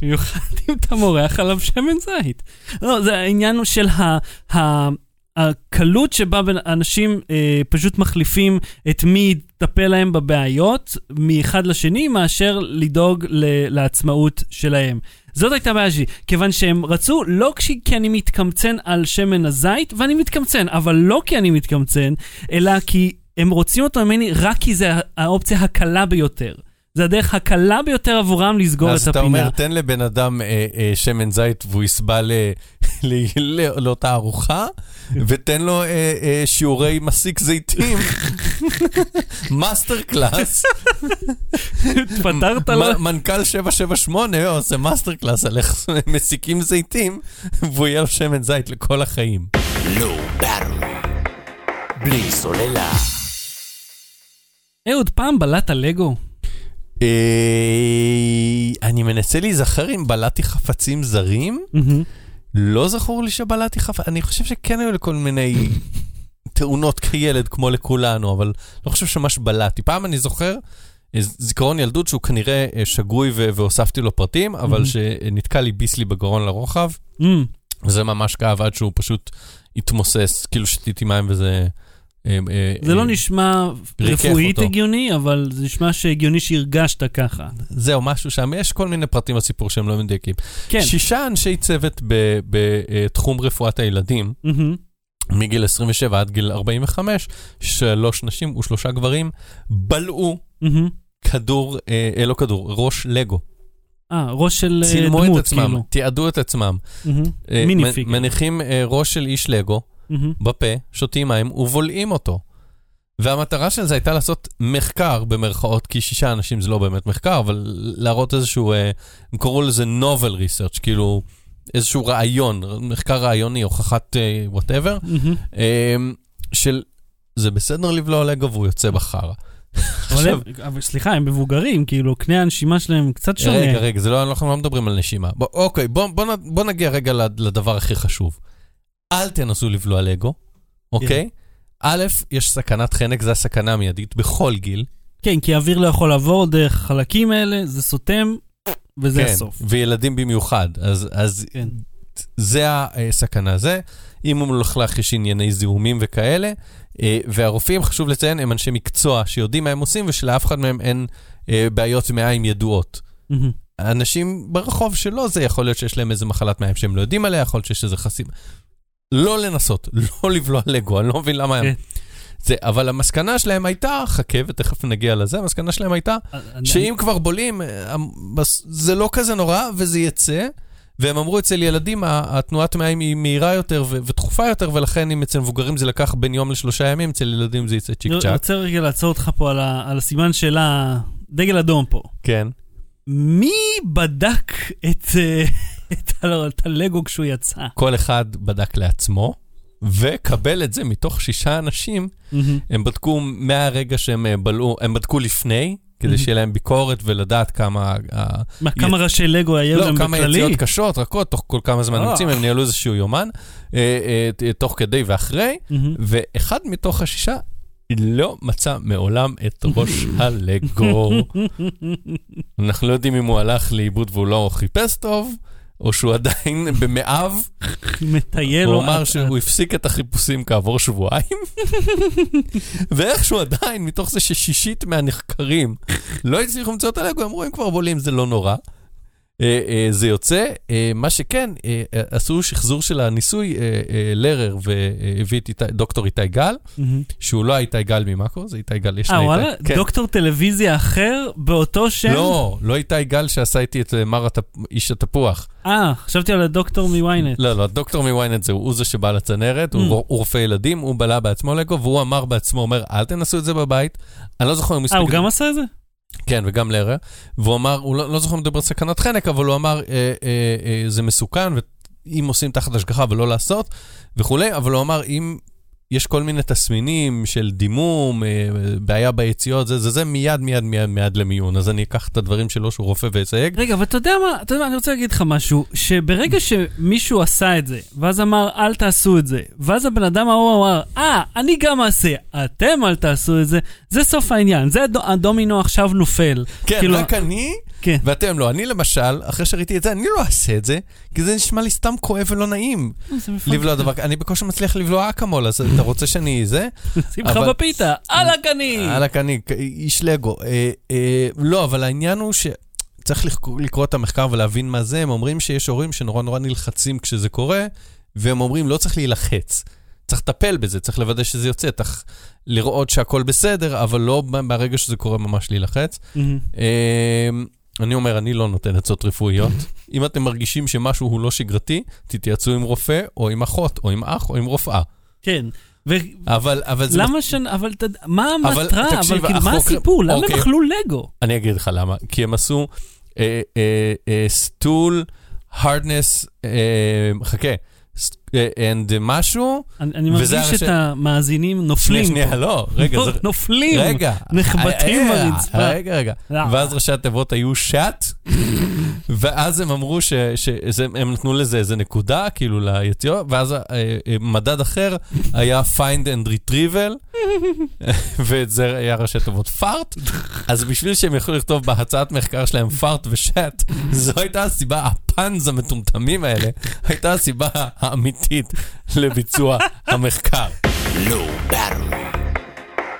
Speaker 1: במיוחד אם אתה מורח עליו שמן זית. לא, זה העניין של ה... ה... הקלות שבה אנשים אה, פשוט מחליפים את מי יטפל להם בבעיות מאחד לשני, מאשר לדאוג ל- לעצמאות שלהם. זאת הייתה הבעיה שלי, כיוון שהם רצו, לא כי אני מתקמצן על שמן הזית, ואני מתקמצן, אבל לא כי אני מתקמצן, אלא כי הם רוצים אותו ממני רק כי זה האופציה הקלה ביותר. זה הדרך הקלה ביותר עבורם לסגור את
Speaker 2: אז
Speaker 1: הפינה.
Speaker 2: אתה אומר, תן לבן אדם אה, אה, שמן זית והוא ישבע ל- ל- ל- לאותה ארוחה, ותן לו אה, אה, שיעורי מסיק זיתים, master class,
Speaker 1: פתרת לו...
Speaker 2: מנכ"ל 778 עושה master class על איך מסיקים זיתים, והוא יהיה לו שמן זית לכל החיים.
Speaker 3: באטרי. בלי סוללה.
Speaker 1: אהוד, פעם בלעת לגו?
Speaker 2: אה, אני מנסה להיזכר אם בלעתי חפצים זרים. לא זכור לי שבלעתי חפצים, אני חושב שכן היו לכל מיני תאונות כילד כמו לכולנו, אבל לא חושב שממש בלעתי. פעם אני זוכר אה, זיכרון ילדות שהוא כנראה אה, שגוי והוספתי לו פרטים, אבל. שנתקע לי ביסלי בגרון לרוחב, וזה ממש כאב עד שהוא פשוט התמוסס, כאילו שתיתי מים וזה... אה,
Speaker 1: זה לא נשמע רפואית
Speaker 2: אותו.
Speaker 1: הגיוני, אבל זה נשמע שהגיוני שהרגשת ככה.
Speaker 2: זהו, משהו שם, יש כל מיני פרטים בסיפור שהם לא מדויקים.
Speaker 1: כן.
Speaker 2: שישה אנשי צוות בתחום רפואת הילדים. מגיל 27 עד גיל 45, שלוש נשים ושלושה גברים, בלעו. כדור, אה, אה, לא כדור, ראש לגו.
Speaker 1: אה, ראש של אה,
Speaker 2: צילמו
Speaker 1: דמות,
Speaker 2: את עצמם,
Speaker 1: כאילו.
Speaker 2: תיעדו את עצמם.
Speaker 1: minifigure.
Speaker 2: מניחים ראש של איש לגו
Speaker 1: Mhm.
Speaker 2: בפה, שותים מים ובולעים אותו. והמטרה של זה הייתה לעשות מחקר במרכאות, כי שישה אנשים זה לא באמת מחקר, אבל להראות איזשהו, אה, הם קראו לזה novel research, כאילו איזשהו רעיון, מחקר רעיוני, הוכחת whatever,
Speaker 1: Mhm.
Speaker 2: של זה בסדר לבלוע לגו והוא יוצא בחרא.
Speaker 1: הם- אבל סליחה, הם מבוגרים, כאילו, קנה הנשימה שלהם קצת שונה.
Speaker 2: רגע, רגע, זה לא, אנחנו לא מדברים על נשימה. בוא, אוקיי, בוא, בוא, בוא נגיע רגע לד- לדבר הכי חשוב. אל תנסו לבלוע לגו, אוקיי? א', יש סכנת חנק, זו הסכנה המיידית בכל גיל.
Speaker 1: כן, כי האוויר לא יכול לעבור דרך החלקים האלה, זה סותם, וזה
Speaker 2: כן,
Speaker 1: הסוף.
Speaker 2: וילדים במיוחד. אז, אז
Speaker 1: כן.
Speaker 2: זה הסכנה. זה, אם הוא מלוכלך יש ענייני זיהומים וכאלה, אה, והרופאים, חשוב לציין, הם אנשי מקצוע שיודעים מה הם עושים ושלאף אחד מהם אין אה, בעיות מעיים ידועות. אנשים ברחוב שלא, זה יכול להיות שיש להם איזה מחלת מים שהם לא יודעים עליה, יכול להיות שיש איזה חסים. לא לנסות, לא לבלוע לגו, אני לא מבין למה הם...
Speaker 1: כן.
Speaker 2: זה, אבל המסקנה שלהם הייתה, חכה ותכף נגיע לזה, המסקנה שלהם הייתה
Speaker 1: אני-
Speaker 2: שאם כבר בולים, אה, בס- זה לא כזה נורא וזה יצא. והם אמרו אצל ילדים התנועת מים היא מהירה יותר ו- ותכופה יותר, ולכן אם אצל מבוגרים זה לקח בין יום לשלושה ימים, אצל ילדים זה יצא צ'יק
Speaker 1: אני
Speaker 2: צ'אק.
Speaker 1: רוצה רגע לעצור אותך פה על ה- על הסימן שאלה, דגל אדום פה.
Speaker 2: כן.
Speaker 1: מי בדק את, אה, את, הלגו כשהוא יצא?
Speaker 2: כל אחד בדק לעצמו, וקבל את זה מתוך שישה אנשים. הם בדקו מהרגע שהם אה, בלעו, הם בדקו לפני, כדי. שיהיה להם ביקורת ולדעת כמה... אה,
Speaker 1: מה, כמה ראשי לגו היו
Speaker 2: לא,
Speaker 1: להם
Speaker 2: כמה
Speaker 1: בכללי?
Speaker 2: יציאות קשות, רכות, תוך כל כמה זמן
Speaker 1: אה.
Speaker 2: יוצאים, הם ניהלו איזשהו יומן, אה, אה, תוך כדי ואחרי. ואחד מתוך השישה לא מצא מעולם את ראש הלגו. אנחנו לא יודעים אם הוא הלך לאיבוד והוא לא חיפש טוב, או שהוא עדיין במאיו.
Speaker 1: מטייל
Speaker 2: הוא אמר. שהוא הפסיק את החיפושים כעבור שבועיים, ואיכשהו עדיין, מתוך זה ששישית מהנחקרים לא הצליחו למצוא את הלגו, אמרו, הם כבר בולים, זה לא נורא. אה, אה, זה יוצא, אה, מה שכן, אה, אה, עשו שחזור של הניסוי, אה, אה, לרר והביא את דוקטור איתי גל. שהוא לא איתי גל ממאקו, זה איתי גל, יש
Speaker 1: אה,
Speaker 2: שני? איתי. כן.
Speaker 1: דוקטור טלוויזיה אחר באותו שם?
Speaker 2: לא, לא איתי גל שעשה איתי את אה, מר איש התפוח.
Speaker 1: אה, חשבתי על הדוקטור מוויינט.
Speaker 2: לא, לא, הדוקטור מוויינט זה הוא זה שבא לצנרת,
Speaker 1: Mm.
Speaker 2: הוא הוא רופא ילדים, הוא בלע בעצמו לגו, והוא אמר בעצמו, אומר, אל תנסו את זה בבית. אני לא זוכר אם הוא
Speaker 1: אה, הוא
Speaker 2: הספיק-
Speaker 1: גם עשה את זה?
Speaker 2: כן, וגם לרר. והוא אמר, הוא לא, לא זוכר אם מדבר על סכנת חנק, אבל הוא אמר, אה, אה, אה, זה מסוכן, ואם עושים תחת השגחה ולא לעשות, וכולי, אבל הוא אמר, אם יש כל מיני תסמינים של דימום, אה, בעיה ביציאות, זה, זה, זה, מיד, מיד, מיד, מיד למיון. אז אני אקח את הדברים שלו שהוא רופא ואסייג.
Speaker 1: רגע, אבל אתה יודע מה, אתה יודע מה, אני רוצה להגיד לך משהו, שברגע שמישהו עשה את זה, ואז אמר, אל תעשו את זה, ואז הבן אדם ההוא אמר, אה, אני גם אעשה, אתם אל תעשו את זה, זה סוף העניין, זה הדו- הדומינו עכשיו נופל.
Speaker 2: כן,
Speaker 1: כאילו-
Speaker 2: רק אני,
Speaker 1: כן.
Speaker 2: ואתם לא. אני למשל, אחרי שראיתי את זה, אני לא אעשה את זה, כי זה נשמע לי סתם כואב ולא נעים.
Speaker 1: מפגר.
Speaker 2: לבלוע דבר כזה. אני בקושי מצליח לבלוע אקמול, אז אתה רוצה שאני זה? אבל-
Speaker 1: בפיתה, על הקני!
Speaker 2: וואלכ, אני איש לגו. אה, אה, לא, אבל העניין הוא שצריך לקרוא- לקרוא את המחקר ולהבין מה זה. הם אומרים שיש הורים שנורא נורא נלחצים כשזה קורה, והם אומרים, לא צריך להילחץ. צריך לטפל בזה, צריך לוודא שזה יוצא, צריך לראות שהכל בסדר, אבל לא ברגע שזה קורה ממש להילחץ.
Speaker 1: מהמם.
Speaker 2: אני אומר, אני לא נותן עצות רפואיות. אם אתם מרגישים שמשהו הוא לא שגרתי, תתייעצו עם רופא, או עם אחות, או עם אח, או עם רופאה.
Speaker 1: כן. ו-
Speaker 2: אבל, אבל זה...
Speaker 1: למה ש... אבל יודע, מה
Speaker 2: אבל
Speaker 1: המטרה? אבל
Speaker 2: תקשיב,
Speaker 1: כאילו, מה
Speaker 2: החוקר-
Speaker 1: הסיפור? למה הם
Speaker 2: אוקיי.
Speaker 1: אכלו לגו?
Speaker 2: אני אגיד לך למה. כי הם עשו אה, אה, אה, סטול, hardness, אה, חכה, and משהו.
Speaker 1: אני אני מרגיש את המאזינים
Speaker 2: שנייה,
Speaker 1: נופלים
Speaker 2: שנייה,
Speaker 1: פה.
Speaker 2: לא, רגע, זה...
Speaker 1: נופלים.
Speaker 2: רגע.
Speaker 1: נחבטים
Speaker 2: אה,
Speaker 1: ברצפה.
Speaker 2: רגע, רגע.
Speaker 1: אה.
Speaker 2: ואז ראשי התיבות היו שאט, ואז הם אמרו שהם נתנו לזה איזה נקודה, כאילו ליציאות, ואז אה, אה, מדד אחר היה find and retrieval, ואת זה היה ראשי תיבות פארט. אז בשביל שהם יכלו לכתוב בהצעת מחקר שלהם פארט ושאט, זו הייתה הסיבה, הפאנז המטומטמים האלה, הייתה הסיבה האמיתית לביצוע המחקר.
Speaker 3: לא.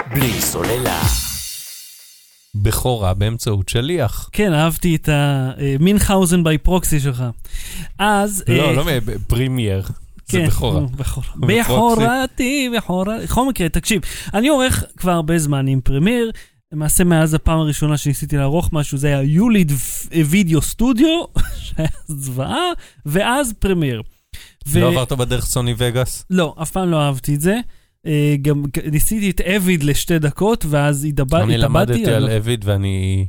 Speaker 3: בלי סוללה.
Speaker 2: בכורה באמצעות שליח.
Speaker 1: כן, אהבתי את המינכאוזן by proxy שלך. אז...
Speaker 2: לא,
Speaker 1: אה,
Speaker 2: לא Premiere. זה
Speaker 1: כן,
Speaker 2: בכורה.
Speaker 1: בכורה. בכורתי, בכורה. בכל מקרה, תקשיב, אני עורך כבר הרבה זמן עם Premiere. למעשה מאז הפעם הראשונה שניסיתי לערוך משהו, זה היה Ulead Video Studio, שהיה זוועה, ואז Premiere. ו-
Speaker 2: לא עברת בדרך סוני וגאס?
Speaker 1: לא, אף פעם לא אהבתי את זה. אה, גם ניסיתי את אביד לשתי דקות, ואז התאבד- התאבדתי.
Speaker 2: אני למדתי על
Speaker 1: לא-
Speaker 2: אביד ואני...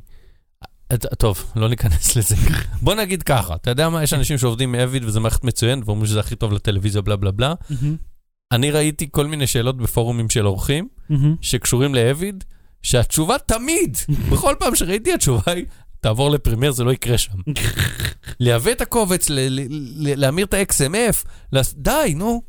Speaker 2: את- טוב, לא ניכנס לזה. בוא נגיד ככה, אתה יודע מה? יש אנשים שעובדים מאביד וזו מערכת מצוינת ואומרים שזה הכי טוב לטלוויזיה, בלה בלה בלה. אני ראיתי כל מיני שאלות בפורומים של אורחים. שקשורים לאביד, שהתשובה תמיד, בכל פעם שראיתי התשובה היא, תעבור לפרימייר, זה לא יקרה שם. לייבא את הקובץ, להמיר את ה-XMF, די, נו.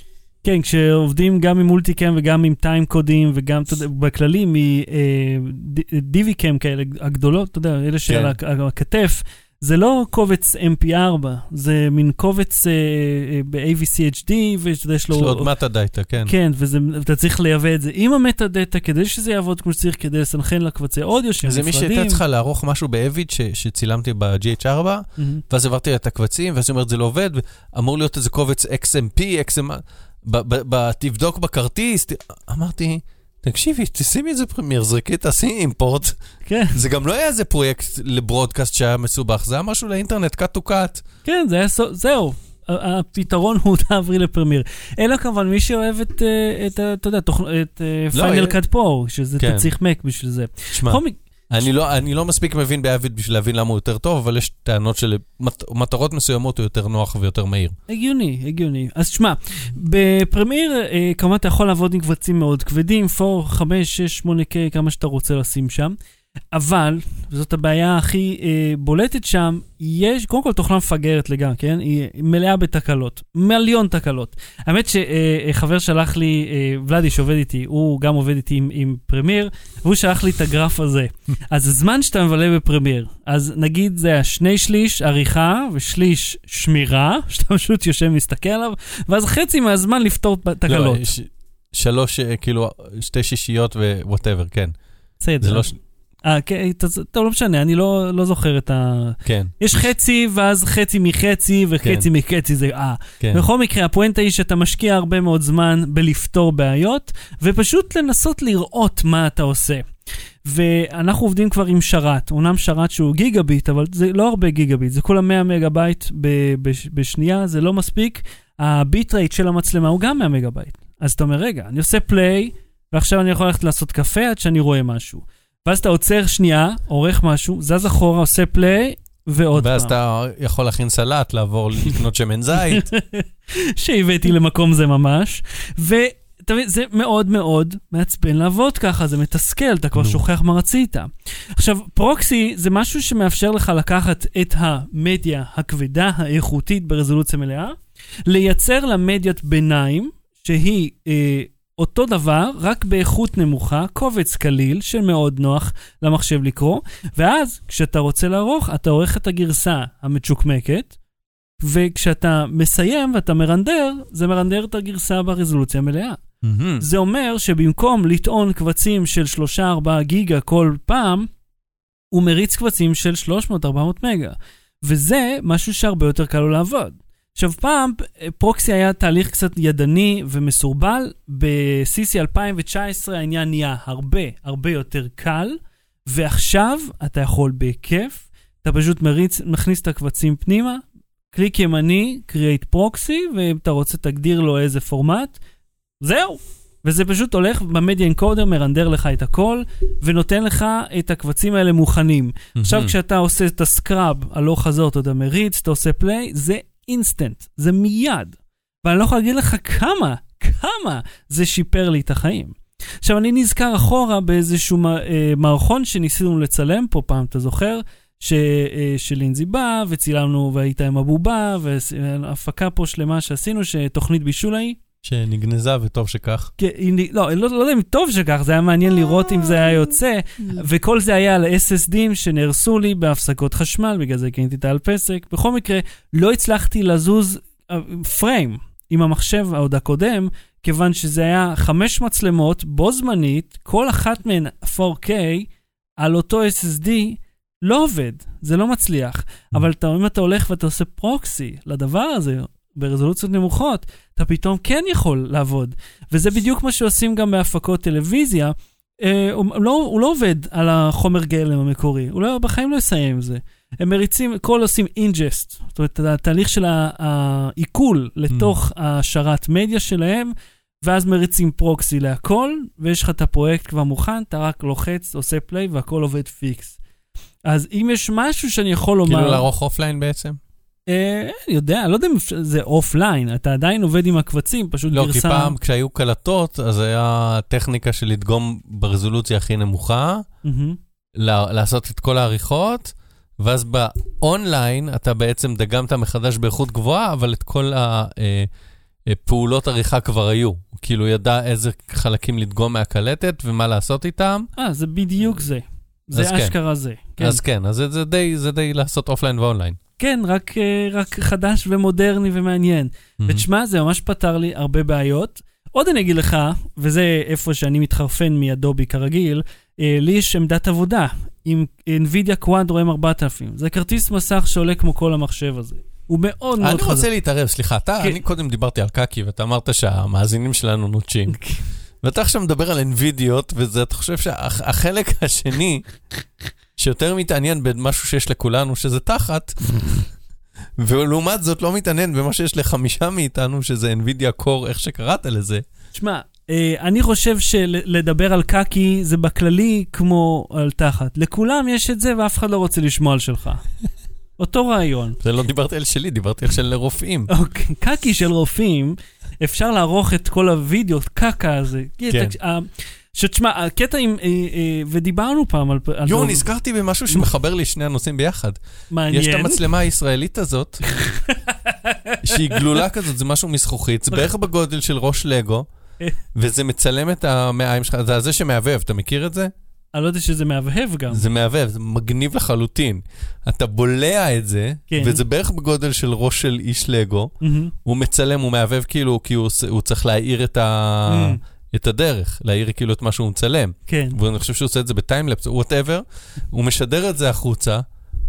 Speaker 1: כן, כשעובדים גם עם multicam וגם עם time code ים וגם, אתה יודע, בכללי מ-DVCAM כאלה הגדולות, אתה יודע, אלה שעל
Speaker 2: כן.
Speaker 1: הכ- הכתף, זה לא קובץ MP4, זה מין קובץ אה, אה, ב-AVCHD, ויש לו...
Speaker 2: יש לו עוד metadata, כן.
Speaker 1: כן, ואתה צריך לייבא את זה עם ה metadata כדי שזה יעבוד כמו שצריך, כדי לסנכרן לקבצי אודיו שהם
Speaker 2: זה
Speaker 1: נפרדים.
Speaker 2: מי שהייתה צריכה לערוך משהו באביד ש- שצילמתי ב-GH4,
Speaker 1: מהמם.
Speaker 2: ואז העברתי לה את הקבצים, ואז היא אומרת, זה לא עובד, אמור להיות איזה קובץ XMP, XM... ב- ב- ב- תבדוק בכרטיס. אמרתי, תקשיבי, תשימי את זה פרמייר, זרקי, תעשי אימפורט.
Speaker 1: כן,
Speaker 2: זה גם לא היה איזה פרויקט לברודקאסט שהיה מסובך, זה היה משהו לאינטרנט, cut to cut.
Speaker 1: כן, זה היה. זהו. הפתרון הוא תעברי לפרמיר. אלא כמובן מי שאוהב את, אה, אתה יודע, את פיינל קאט פור, שזה
Speaker 2: כן.
Speaker 1: אתה צריך מק בשביל זה.
Speaker 2: שמע, אני לא, אני לא מספיק מבין באביד בשביל להבין למה הוא יותר טוב, אבל יש טענות שלמטרות מסוימות הוא יותר נוח ויותר מהיר.
Speaker 1: הגיוני, הגיוני. אז תשמע, בפרמיר אה, כמובן אתה יכול לעבוד עם קבצים מאוד כבדים, 4, 5, 6, 8K, כמה שאתה רוצה לשים שם. אבל, וזאת הבעיה הכי אה, בולטת שם, יש, קודם כל תוכנה מפגרת לגמרי, כן? היא מלאה בתקלות, מיליון תקלות. האמת שחבר אה, שלח לי, אה, ולאדי שעובד איתי, הוא גם עובד איתי עם, עם פרמיר, והוא שלח לי את הגרף הזה. אז הזמן שאתה מבלה ב Premiere, אז נגיד זה היה שני שליש עריכה ושליש שמירה, שאתה פשוט יושב ומסתכל עליו, ואז חצי מהזמן לפתור תקלות.
Speaker 2: לא, ש- שלוש, אה, כאילו, שתי שישיות ו whatever, כן.
Speaker 1: בסדר. אה, כן, טוב, לא משנה, אני לא, לא זוכר את ה...
Speaker 2: כן,
Speaker 1: יש חצי, ואז חצי מחצי, וחצי מחצי זה אה.
Speaker 2: כן.
Speaker 1: בכל מקרה, הפואנטה היא שאתה משקיע הרבה מאוד זמן בלפתור בעיות, ופשוט לנסות לראות מה אתה עושה. ואנחנו עובדים כבר עם שרת, אומנם שרת שהוא גיגה ביט, אבל זה לא הרבה גיגה ביט, זה כולה 100 מגה בייט בשנייה, זה לא מספיק. ה bitrate של המצלמה הוא גם 100 מגה בייט. אז אתה אומר, רגע, אני עושה play, ועכשיו אני יכול ללכת לעשות קפה עד שאני רואה משהו. ואז אתה עוצר שנייה, עורך משהו, זז אחורה, עושה play, ועוד פעם.
Speaker 2: ואז אתה יכול להכין סלט, לעבור לקנות שמן זית.
Speaker 1: שהבאתי למקום זה ממש. ואתה מבין, זה מאוד מאוד מעצבן לעבוד ככה, זה מתסכל, אתה כבר. שוכח מה רצית. עכשיו, פרוקסי זה משהו שמאפשר לך לקחת את המדיה הכבדה, האיכותית ברזולוציה מלאה, לייצר לה מדיית ביניים, שהיא אה, אותו דבר, רק באיכות נמוכה, קובץ קליל שמאוד נוח למחשב לקרוא, ואז כשאתה רוצה לערוך, אתה עורך את הגרסה המצ'וקמקת, וכשאתה מסיים ואתה מרנדר, זה מרנדר את הגרסה ברזולוציה המלאה.
Speaker 2: מהמם.
Speaker 1: זה אומר שבמקום לטעון קבצים של 3-4 גיגה כל פעם, הוא מריץ קבצים של 300-400 מגה. וזה משהו שהרבה יותר קל לו לעבוד. עכשיו, פעם פרוקסי היה תהליך קצת ידני ומסורבל, ב-CC 2019 העניין נהיה הרבה הרבה יותר קל, ועכשיו אתה יכול בכיף, אתה פשוט מריץ, מכניס את הקבצים פנימה, קליק ימני, create proxy, ואם אתה רוצה תגדיר לו איזה פורמט, זהו. וזה פשוט הולך ב Media Encoder, מרנדר לך את הכל, ונותן לך את הקבצים האלה מוכנים. עכשיו,
Speaker 2: מהמם.
Speaker 1: כשאתה עושה את ה scrub הלוך חזור, אתה מריץ, אתה עושה play, זה אינסטנט, זה מיד. ואני לא יכול להגיד לך כמה, כמה זה שיפר לי את החיים. עכשיו, אני נזכר אחורה באיזשהו אה, מערכון שניסינו לצלם פה פעם, אתה זוכר? ש, אה, שלינזי בא, וצילמנו, והיית עם הבובה, והפקה פה שלמה שעשינו, שתוכנית בישול ההיא.
Speaker 2: שנגנזה, וטוב שכך.
Speaker 1: כן, לא, לא, לא יודע אם טוב שכך, זה היה מעניין לראות אם זה היה יוצא, וכל זה היה על SSDים שנהרסו לי בהפסקות חשמל, בגלל זה קניתי את האלפסק. בכל מקרה, לא הצלחתי לזוז פריים עם המחשב עוד הקודם, כיוון שזה היה חמש מצלמות בו זמנית, כל אחת מהן 4K, על אותו SSD, לא עובד, זה לא מצליח. אבל אתה, אם אתה הולך ואתה עושה פרוקסי לדבר הזה, ברזולוציות נמוכות, אתה פתאום כן יכול לעבוד. וזה בדיוק מה שעושים גם בהפקות טלוויזיה. אה, הוא, לא, הוא לא עובד על החומר גלם המקורי, הוא לא, בחיים לא יסיים עם זה. הם מריצים, כל עושים ingest, זאת אומרת, התהליך של העיכול לתוך השרת מדיה שלהם, ואז מריצים proxy להכל, ויש לך את הפרויקט כבר מוכן, אתה רק לוחץ, עושה play והכל עובד פיקס. אז אם יש משהו שאני יכול לומר...
Speaker 2: כאילו לערוך אופליין בעצם?
Speaker 1: אה, אני יודע, לא יודע אם זה אופליין, אתה עדיין עובד עם הקבצים, פשוט
Speaker 2: לא,
Speaker 1: גרסה...
Speaker 2: כי פעם כשהיו קלטות, אז היה טכניקה של לדגום ברזולוציה הכי נמוכה, לעשות את כל העריכות, ואז באונליין אתה בעצם דגמת מחדש באיכות גבוהה, אבל את כל הפעולות עריכה כבר היו. הוא כאילו ידע איזה חלקים לדגום מהקלטת ומה לעשות איתם.
Speaker 1: אה, זה בדיוק זה. זה
Speaker 2: כן.
Speaker 1: אשכרה זה. כן,
Speaker 2: אז כן, אז זה, זה, די, זה די לעשות אופליין ואונליין.
Speaker 1: כן רק, אה, רק חדש ומודרני ומעניין. ותשמע, זה ממש פתר לי הרבה בעיות. עוד אני אגיד לך, וזה איפה שאני מתחרפן מאדובי כרגיל, אה, לי יש עמדת עבודה עם NVIDIA Quadro M4000. זה כרטיס מסך שעולה כמו כל המחשב הזה. הוא מאוד מאוד
Speaker 2: אני
Speaker 1: חזק.
Speaker 2: רוצה להתערב, סליחה, אתה,
Speaker 1: כן.
Speaker 2: אני קודם דיברתי על קקי, ואתה אמרת שהמאזינים שלנו נוטשים. ואתה עכשיו מדבר על NVIDIOT, וזה, אתה חושב שהחלק השני, שיותר מתעניין במשהו שיש לכולנו, שזה תחת, ולעומת זאת לא מתעניין במה שיש לחמישה מאיתנו, שזה NVIDIA Core, איך שקראת לזה.
Speaker 1: תשמע, אה, אני חושב שלדבר על קקי זה בכללי כמו על תחת. לכולם יש את זה ואף אחד לא רוצה לשמוע על שלך. אותו רעיון.
Speaker 2: זה לא דיברתי על שלי, דיברתי על של רופאים.
Speaker 1: אוקיי, קקי של רופאים, אפשר לערוך את כל הוידאו, קקה הזה.
Speaker 2: כן.
Speaker 1: שתשמע, הקטע עם, אה, אה, ודיברנו פעם על... על
Speaker 2: יואו, נזכרתי במשהו שמחבר לי שני הנושאים ביחד.
Speaker 1: מעניין.
Speaker 2: יש את המצלמה הישראלית הזאת, שהיא גלולה כזאת, זה משהו מזכוכית, זה בערך בגודל של ראש לגו, וזה מצלם את המעיים שלך, זה הזה שמהבהב, אתה מכיר את זה?
Speaker 1: אני לא יודע שזה מהבהב גם.
Speaker 2: זה מהבהב, זה מגניב לחלוטין. אתה בולע את זה,
Speaker 1: כן.
Speaker 2: וזה בערך בגודל של ראש של איש לגו,
Speaker 1: מהמם.
Speaker 2: הוא מצלם, הוא מהבהב כאילו, כי הוא, הוא צריך להאיר את, ה...
Speaker 1: Mm.
Speaker 2: את הדרך, להאיר כאילו את מה שהוא מצלם.
Speaker 1: כן.
Speaker 2: ואני חושב שהוא עושה את זה ב timelapse, whatever, הוא משדר את זה החוצה,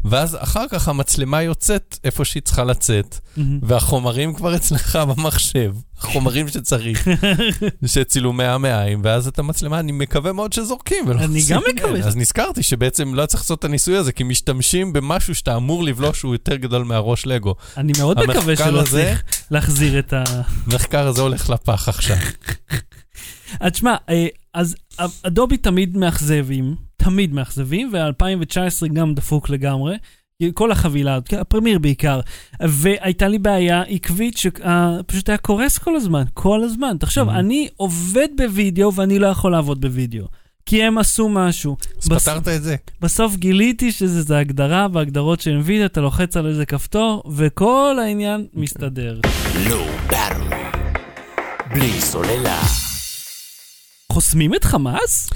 Speaker 2: ואז אחר כך המצלמה יוצאת איפה שהיא צריכה לצאת,
Speaker 1: מהמם.
Speaker 2: והחומרים כבר אצלך במחשב, החומרים שצריך, שצילומי המעיים, ואז את המצלמה, אני מקווה מאוד שזורקים.
Speaker 1: אני גם. מקווה.
Speaker 2: אז נזכרתי שבעצם לא צריך לעשות את הניסוי הזה, כי משתמשים במשהו שאתה אמור לבלוש שהוא יותר גדול מהראש לגו.
Speaker 1: אני מאוד מקווה שלא צריך להחזיר את ה...
Speaker 2: המחקר הזה הולך לפח עכשיו.
Speaker 1: אז תשמע, אה, אז אדובי תמיד מאכזבים, תמיד מאכזבים, ו-2019 גם דפוק לגמרי. כל החבילה, הפרמיר בעיקר. והייתה לי בעיה עקבית שפשוט היה קורס כל הזמן, כל הזמן. תחשוב,
Speaker 2: Mhm.
Speaker 1: אני עובד בווידאו ואני לא יכול לעבוד בווידאו. כי הם עשו משהו.
Speaker 2: אז
Speaker 1: בס-
Speaker 2: פתרת את זה.
Speaker 1: בסוף גיליתי שזה זה הגדרה בהגדרות של NVIDIA, אתה לוחץ על איזה כפתור, וכל העניין מסתדר.
Speaker 3: Low Battery. בלי סוללה.
Speaker 1: חוסמים את חמאס?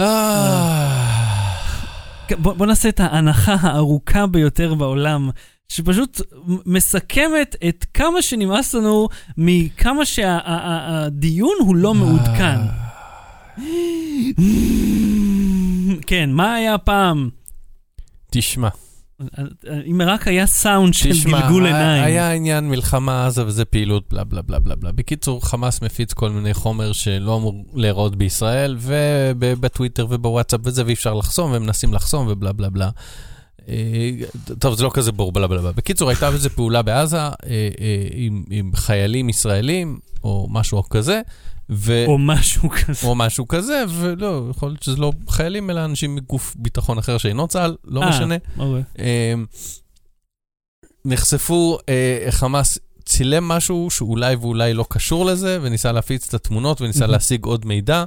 Speaker 2: אה,
Speaker 1: כן, בוא, בוא נעשה את ההנחה הארוכה ביותר בעולם, שפשוט מסכמת את כמה שנמאס לנו מכמה שהדיון הוא לא מעודכן. כן, מה היה פעם?
Speaker 2: תשמע,
Speaker 1: אם רק היה סאונד של גלגול עיניים.
Speaker 2: היה עניין מלחמה עזה וזה פעילות בלה בלה בלה בלה בלה. בקיצור, חמאס מפיץ כל מיני חומר שלא אמור להיראות בישראל, ובטוויטר ובוואטסאפ וזה, ואי אפשר לחסום, והם מנסים לחסום ובלה בלה בלה. אה, טוב, זה לא כזה בור בלה בלה בלה. בקיצור, הייתה איזו פעולה בעזה אה, אה, עם, עם חיילים ישראלים, או משהו כזה, ו...
Speaker 1: או משהו כזה.
Speaker 2: או משהו כזה, ולא, יכול להיות שזה לא חיילים, אלא אנשים מגוף ביטחון אחר שאינו צה"ל, לא
Speaker 1: אה,
Speaker 2: משנה.
Speaker 1: אוקיי.
Speaker 2: אמ, נחשפו, אה, חמאס צילם משהו שאולי ואולי לא קשור לזה, וניסה להפיץ את התמונות וניסה
Speaker 1: מהמם.
Speaker 2: להשיג עוד מידע,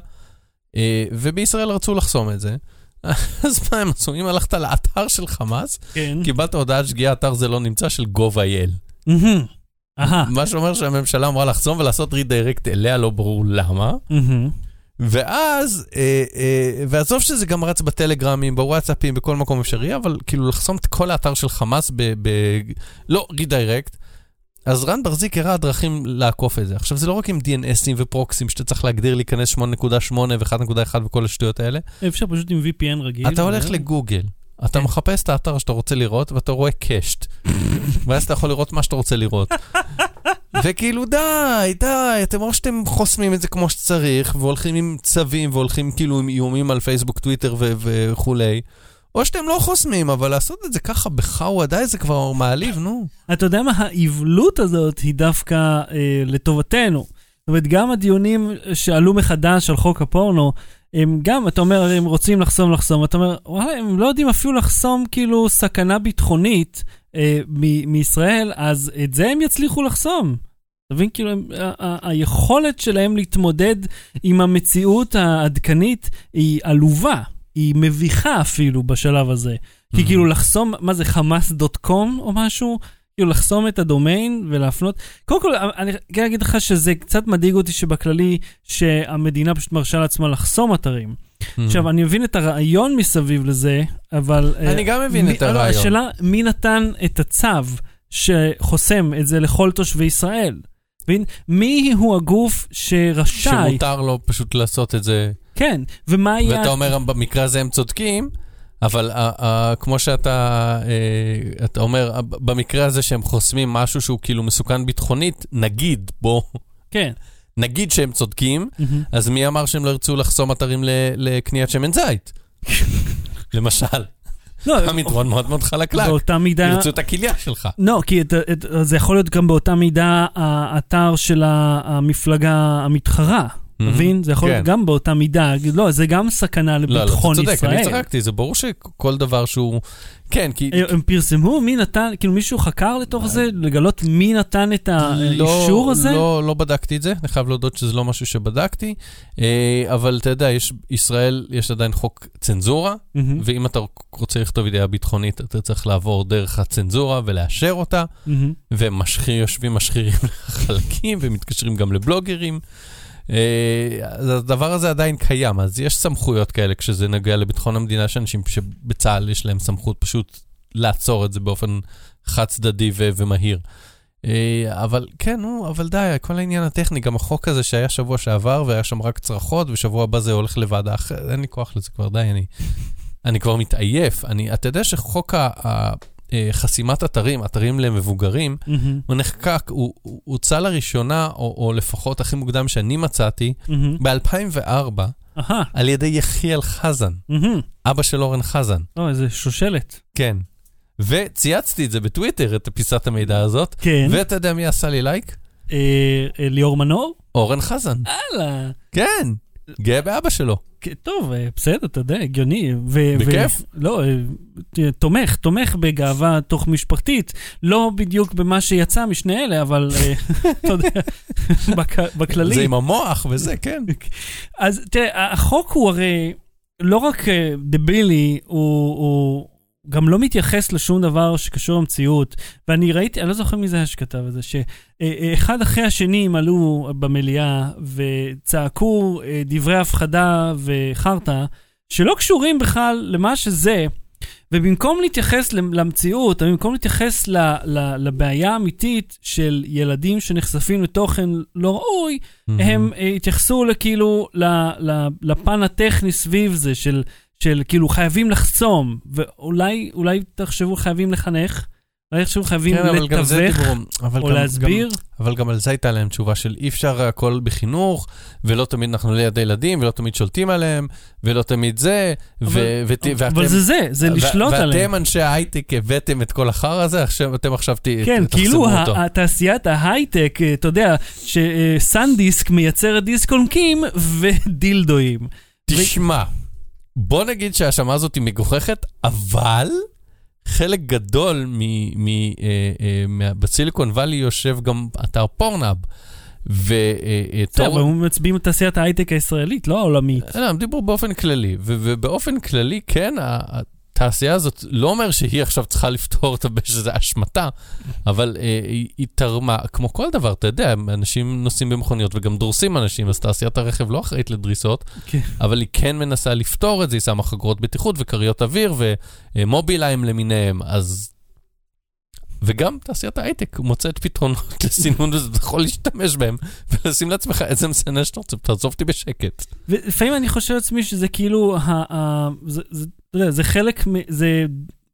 Speaker 2: אה, ובישראל רצו לחסום את זה. אז מה הם עשו? אם הלכת לאתר של חמאס,
Speaker 1: כן.
Speaker 2: קיבלת הודעת שגיאה, אתר זה לא נמצא של gov.il.
Speaker 1: מהמם.
Speaker 2: מה שאומר שהממשלה אמורה לחסום ולעשות רידיירקט אליה, לא ברור למה. ואז, אה, אה, ועזוב שזה גם רץ בטלגרמים, בוואטסאפים, בכל מקום אפשרי, אבל כאילו לחסום את כל האתר של חמאס ב... ב לא, רידיירקט. אז רן ברזיק הראה דרכים לעקוף את זה. עכשיו, זה לא רק עם DNSים ופרוקסים שאתה צריך להגדיר להיכנס 8.8 ו-1.1 וכל השטויות האלה.
Speaker 1: אפשר פשוט עם VPN רגיל.
Speaker 2: אתה הולך
Speaker 1: וזהו.
Speaker 2: לגוגל, אתה
Speaker 1: כן.
Speaker 2: מחפש את האתר שאתה רוצה לראות, ואתה רואה קשט. ואז אתה יכול לראות מה שאתה רוצה לראות. וכאילו, די, די, אתם או שאתם חוסמים את זה כמו שצריך, והולכים עם צווים, והולכים כאילו עם איומים על פייסבוק, טוויטר ו- וכולי, או שאתם לא חוסמים, אבל לעשות את זה ככה בחאווה, די, זה כבר מעליב, נו.
Speaker 1: אתה יודע מה, האבלות הזאת היא דווקא אה, לטובתנו. זאת אומרת, גם הדיונים שעלו מחדש על חוק הפורנו, הם גם, אתה אומר, הם רוצים לחסום, לחסום, אתה אומר, וואלה, הם לא יודעים אפילו לחסום כאילו סכנה ביטחונית אה, מ- מישראל, אז את זה הם יצליחו לחסום. אתה מבין? כאילו, הם, ה- ה- היכולת שלהם להתמודד עם המציאות העדכנית היא עלובה, היא מביכה אפילו בשלב הזה. כי כאילו לחסום, מה זה, חמאס דוט קום או משהו? כאילו לחסום את הדומיין ולהפנות. קודם כל, אני כן אגיד לך שזה קצת מדאיג אותי שבכללי, שהמדינה פשוט מרשה לעצמה לחסום אתרים. עכשיו, אני מבין את הרעיון מסביב לזה, אבל... אה,
Speaker 2: אני גם מבין את
Speaker 1: לא,
Speaker 2: הרעיון.
Speaker 1: השאלה, מי נתן את הצו שחוסם את זה לכל תושבי ישראל? מבין? מי הוא הגוף שרשאי?
Speaker 2: שמותר לו פשוט לעשות את זה.
Speaker 1: כן, ומה היה...
Speaker 2: ואתה אומר, במקרה הזה הם צודקים, אבל uh, uh, כמו שאתה uh, אתה אומר, uh, במקרה הזה שהם חוסמים משהו שהוא כאילו מסוכן ביטחונית, נגיד, בוא,
Speaker 1: כן.
Speaker 2: נגיד שהם צודקים,
Speaker 1: מהמם.
Speaker 2: אז מי אמר שהם לא ירצו לחסום אתרים לקניית שמן זית? למשל.
Speaker 1: לא,
Speaker 2: המדרון מאוד מאוד חלקלק.
Speaker 1: באותה מידה...
Speaker 2: ירצו את הכליה שלך.
Speaker 1: לא, כי את, את, זה יכול להיות גם באותה מידה האתר של המפלגה המתחרה.
Speaker 2: Mhm.
Speaker 1: מבין? זה יכול להיות
Speaker 2: כן.
Speaker 1: גם באותה מידה. לא, זה גם סכנה
Speaker 2: לא, לא, אתה
Speaker 1: לביטחון
Speaker 2: צודק,
Speaker 1: ישראל.
Speaker 2: אני צחקתי, זה ברור שכל דבר שהוא... כן, כי...
Speaker 1: הם פרסמו מי נתן, כאילו מישהו חקר לתוך זה, לגלות מי נתן את האישור הזה?
Speaker 2: לא, לא בדקתי את זה, אני חייב להודות שזה לא משהו שבדקתי, אה, אבל אתה יודע, יש, ישראל, יש עדיין חוק צנזורה, ואם אתה רוצה לכתוב ידיעה ביטחונית, אתה צריך לעבור דרך הצנזורה ולאשר אותה,
Speaker 1: מהמם.
Speaker 2: ומשחיר, יושבים משחירים לך חלקים ומתקשרים גם לבלוגרים. אה, אז הדבר הזה עדיין קיים, אז יש סמכויות כאלה כשזה נוגע לביטחון המדינה, יש אנשים שבצה"ל יש להם סמכות פשוט לעצור את זה באופן חד צדדי ו- ומהיר. אה, אבל כן, נו, אבל די, כל העניין הטכני, גם החוק הזה שהיה שבוע שעבר והיה שם רק צרחות, ושבוע הבא זה הולך לוועדה אחרת, אין לי כוח לזה כבר, די, אני, אני כבר מתעייף. אני, אתה יודע שחוק ה- חסימת אתרים, אתרים למבוגרים,
Speaker 1: מהמם,
Speaker 2: הוא נחקק, הוא הוצא לראשונה, או, או לפחות הכי מוקדם שאני מצאתי,
Speaker 1: מהמם.
Speaker 2: ב-2004,
Speaker 1: אהה,
Speaker 2: על ידי יחיאל חזן,
Speaker 1: מהמם.
Speaker 2: אבא של אורן חזן.
Speaker 1: לא, איזה שושלת.
Speaker 2: כן. וצייצתי את זה בטוויטר, את פיסת המידע הזאת,
Speaker 1: כן.
Speaker 2: ואתה יודע מי עשה לי לייק?
Speaker 1: אה, אה, ליאור מנור?
Speaker 2: אורן חזן.
Speaker 1: הלאה.
Speaker 2: כן, גאה באבא שלו.
Speaker 1: כן, טוב, אה, בסדר, אתה יודע, הגיוני. ו-
Speaker 2: בכיף.
Speaker 1: ו- לא, אה, תומך, תומך בגאווה תוך משפחתית. לא בדיוק במה שיצא משני אלה, אבל אה, אתה יודע, בק- בכללי.
Speaker 2: זה עם המוח וזה, כן.
Speaker 1: אז תראה, החוק הוא הרי לא רק דבילי, הוא, הוא גם לא מתייחס לשום דבר שקשור למציאות. ואני ראיתי, אני לא זוכר מי זה היה שכתב את זה, שאחד אחרי השני הם עלו במליאה וצעקו אה, דברי הפחדה וחרטא, שלא קשורים בכלל למה שזה. ובמקום להתייחס למ- למציאות, או במקום להתייחס ל, ל, לבעיה האמיתית של ילדים שנחשפים לתוכן לא ראוי, הם אה, התייחסו לכאילו לפן הטכני סביב זה, של, של כאילו חייבים לחסום, ואולי אולי תחשבו חייבים לחנך, אולי תחשבו חייבים
Speaker 2: כן, אבל
Speaker 1: לתווך.
Speaker 2: אבל
Speaker 1: או
Speaker 2: גם-
Speaker 1: להסביר.
Speaker 2: גם- אבל גם על זה הייתה להם תשובה של אי אפשר הכל בחינוך, ולא תמיד אנחנו ליד הילדים, ולא תמיד שולטים עליהם, ולא תמיד זה, ו-
Speaker 1: אבל-
Speaker 2: ות- ואתם...
Speaker 1: אבל זה זה, זה
Speaker 2: ו-
Speaker 1: לשלוט עליהם.
Speaker 2: ואתם אנשי ההייטק הבאתם את כל החרא הזה, עכשיו אתם עכשיו ת-
Speaker 1: כן,
Speaker 2: תחסמו
Speaker 1: כאילו
Speaker 2: אותו.
Speaker 1: ה- התעשיית ההייטק, אה, אתה יודע, שסנדיסק מייצרת דיסק אונקים ודילדואים.
Speaker 2: תשמע, בוא נגיד שההאשמה הזאת היא מגוחכת, אבל חלק גדול מ- מ- אה, אה, מה- בסיליקון וואלי יושב גם אתר פורנאב. אה,
Speaker 1: בסדר, אבל
Speaker 2: ותור...
Speaker 1: הם מצביעים על תעשיית ההייטק הישראלית, לא העולמית.
Speaker 2: לא, הם דיברו באופן כללי, ובאופן כללי, כן, התעשייה הזאת לא אומר שהיא עכשיו צריכה לפתור את הבעיה שזה אשמתה, אבל אה, היא, היא תרמה, כמו כל דבר, אתה יודע, אנשים נוסעים במכוניות וגם דורסים אנשים, אז תעשיית הרכב לא אחראית לדריסות,
Speaker 1: כן.
Speaker 2: אבל היא כן מנסה לפתור את זה, היא שמה חגורות בטיחות וכריות אוויר ומוביליים למיניהם, אז... וגם תעשיית ההייטק מוצאת פתרונות לסינון, ואתה יכול להשתמש בהם ולשים לעצמך איזה מסנן שאתה רוצה, תעזוב אותי בשקט.
Speaker 1: ולפעמים אני חושב לעצמי שזה כאילו, זה, זה, אתה יודע, זה חלק, מ, זה,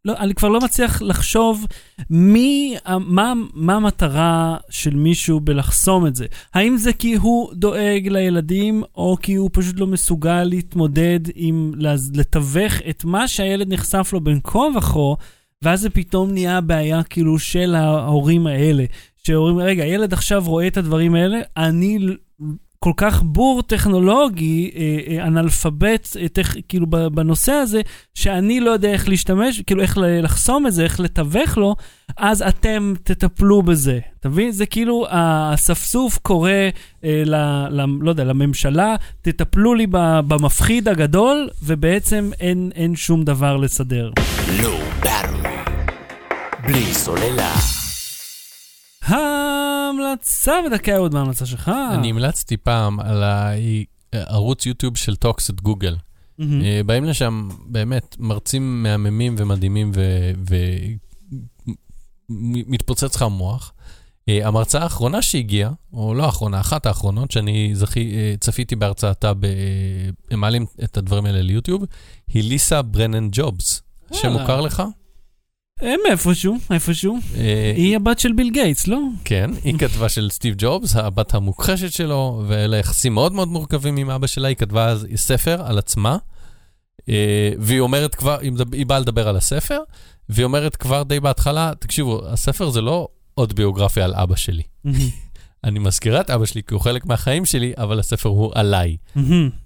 Speaker 1: לא, אני כבר לא מצליח לחשוב מי, מה, מה המטרה של מישהו בלחסום את זה. האם זה כי הוא דואג לילדים, או כי הוא פשוט לא מסוגל להתמודד עם, לתווך את מה שהילד נחשף לו בין כה וכה, ואז זה פתאום נהיה בעיה כאילו של ההורים האלה. שהורים, רגע, ילד עכשיו רואה את הדברים האלה, אני כל כך בור טכנולוגי, אה, אה, אנאלפבית, אה, טכ, כאילו בנושא הזה, שאני לא יודע איך להשתמש, כאילו איך לחסום את זה, איך לתווך לו, אז אתם תטפלו בזה. אתה מבין? זה כאילו האספסוף קורא, אה, ל, ל, לא יודע, לממשלה, תטפלו לי במפחיד הגדול, ובעצם אין, אין שום דבר לסדר.
Speaker 3: battery. בלי סוללה.
Speaker 1: ההמלצה בדקה עוד מההמלצה שלך.
Speaker 2: אני המלצתי פעם על הערוץ יוטיוב של Talks at
Speaker 1: Google.
Speaker 2: אה, באים לשם באמת מרצים מהממים ומדהימים ומתפוצץ לך המוח. אה, המרצה האחרונה שהגיעה, או לא האחרונה, אחת האחרונות, שאני זכי, אה, צפיתי בהרצאתה, ב... הם מעלים את הדברים האלה ליוטיוב, היא ליסה ברנן ג'ובס. שם
Speaker 1: וואלה.
Speaker 2: מוכר לך?
Speaker 1: הם איפשהו, איפשהו.
Speaker 2: אה,
Speaker 1: היא הבת של ביל גייטס, לא?
Speaker 2: כן, היא כתבה של סטיב ג'ובס, הבת המוכחשת שלו, ואלה יחסים מאוד מאוד מורכבים עם אבא שלה, היא כתבה אז ספר על עצמה, אה, והיא אומרת כבר, היא באה לדבר על הספר, והיא אומרת כבר די בהתחלה, תקשיבו, הספר זה לא עוד ביוגרפיה על אבא שלי. אני מזכירה את אבא שלי כי הוא חלק מהחיים שלי, אבל הספר הוא עליי.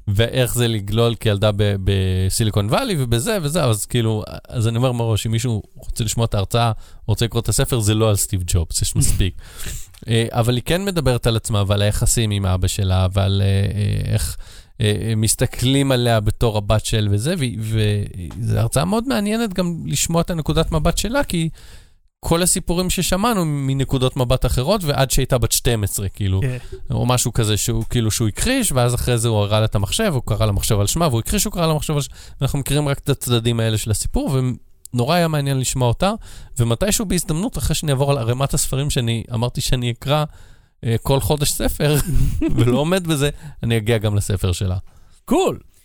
Speaker 2: ואיך זה לגלול כילדה בסיליקון וואלי ובזה וזה, אז כאילו, אז אני אומר מראש, אם מישהו רוצה לשמוע את ההרצאה, רוצה לקרוא את הספר, זה לא על סטיב ג'ובס, יש מספיק. אה, אבל היא כן מדברת על עצמה ועל היחסים עם אבא שלה ועל אה, אה, איך מסתכלים עליה בתור הבת של וזה, וזו הרצאה מאוד מעניינת גם לשמוע את הנקודת מבט שלה, כי כל הסיפורים ששמענו מנקודות מבט אחרות, ועד שהייתה בת 12, כאילו.
Speaker 1: כן.
Speaker 2: או משהו כזה שהוא כאילו שהוא הכחיש, ואז אחרי זה הוא הראה לה את המחשב, הוא קרא למחשב על שמה, והוא הכחיש שהוא קרא למחשב על שמה, ואנחנו מכירים רק את הצדדים האלה של הסיפור, ונורא היה מעניין לשמוע אותה, ומתישהו בהזדמנות, אחרי שאני אעבור על ערימת הספרים שאני אמרתי שאני אקרא אה, כל חודש ספר, ולא עומד בזה, אני אגיע גם לספר שלה.
Speaker 1: קול. אה,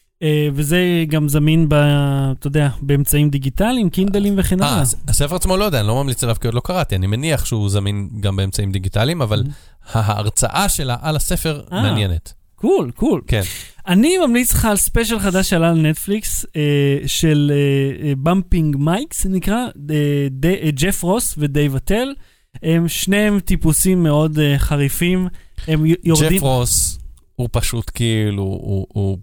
Speaker 1: וזה גם זמין, ב, אתה יודע, באמצעים דיגיטליים, קינדלים וכן
Speaker 2: אה,
Speaker 1: הלאה.
Speaker 2: הס- הספר עצמו לא יודע, אני לא ממליץ עליו כי עוד לא קראתי, אני מניח שהוא זמין גם באמצעים דיגיטליים, אבל ההרצאה שלה על הספר
Speaker 1: אה.
Speaker 2: מעניינת.
Speaker 1: cool, cool.
Speaker 2: כן.
Speaker 1: אני ממליץ לך על special חדש שעלה על נטפליקס, אה, של Bumping Mics, נקרא, אה, אה, ג'ף רוס ודייב אטל. הם שניהם טיפוסים מאוד אה, חריפים. הם יורדים...
Speaker 2: ג'ף רוס הוא פשוט כאילו, הוא, הוא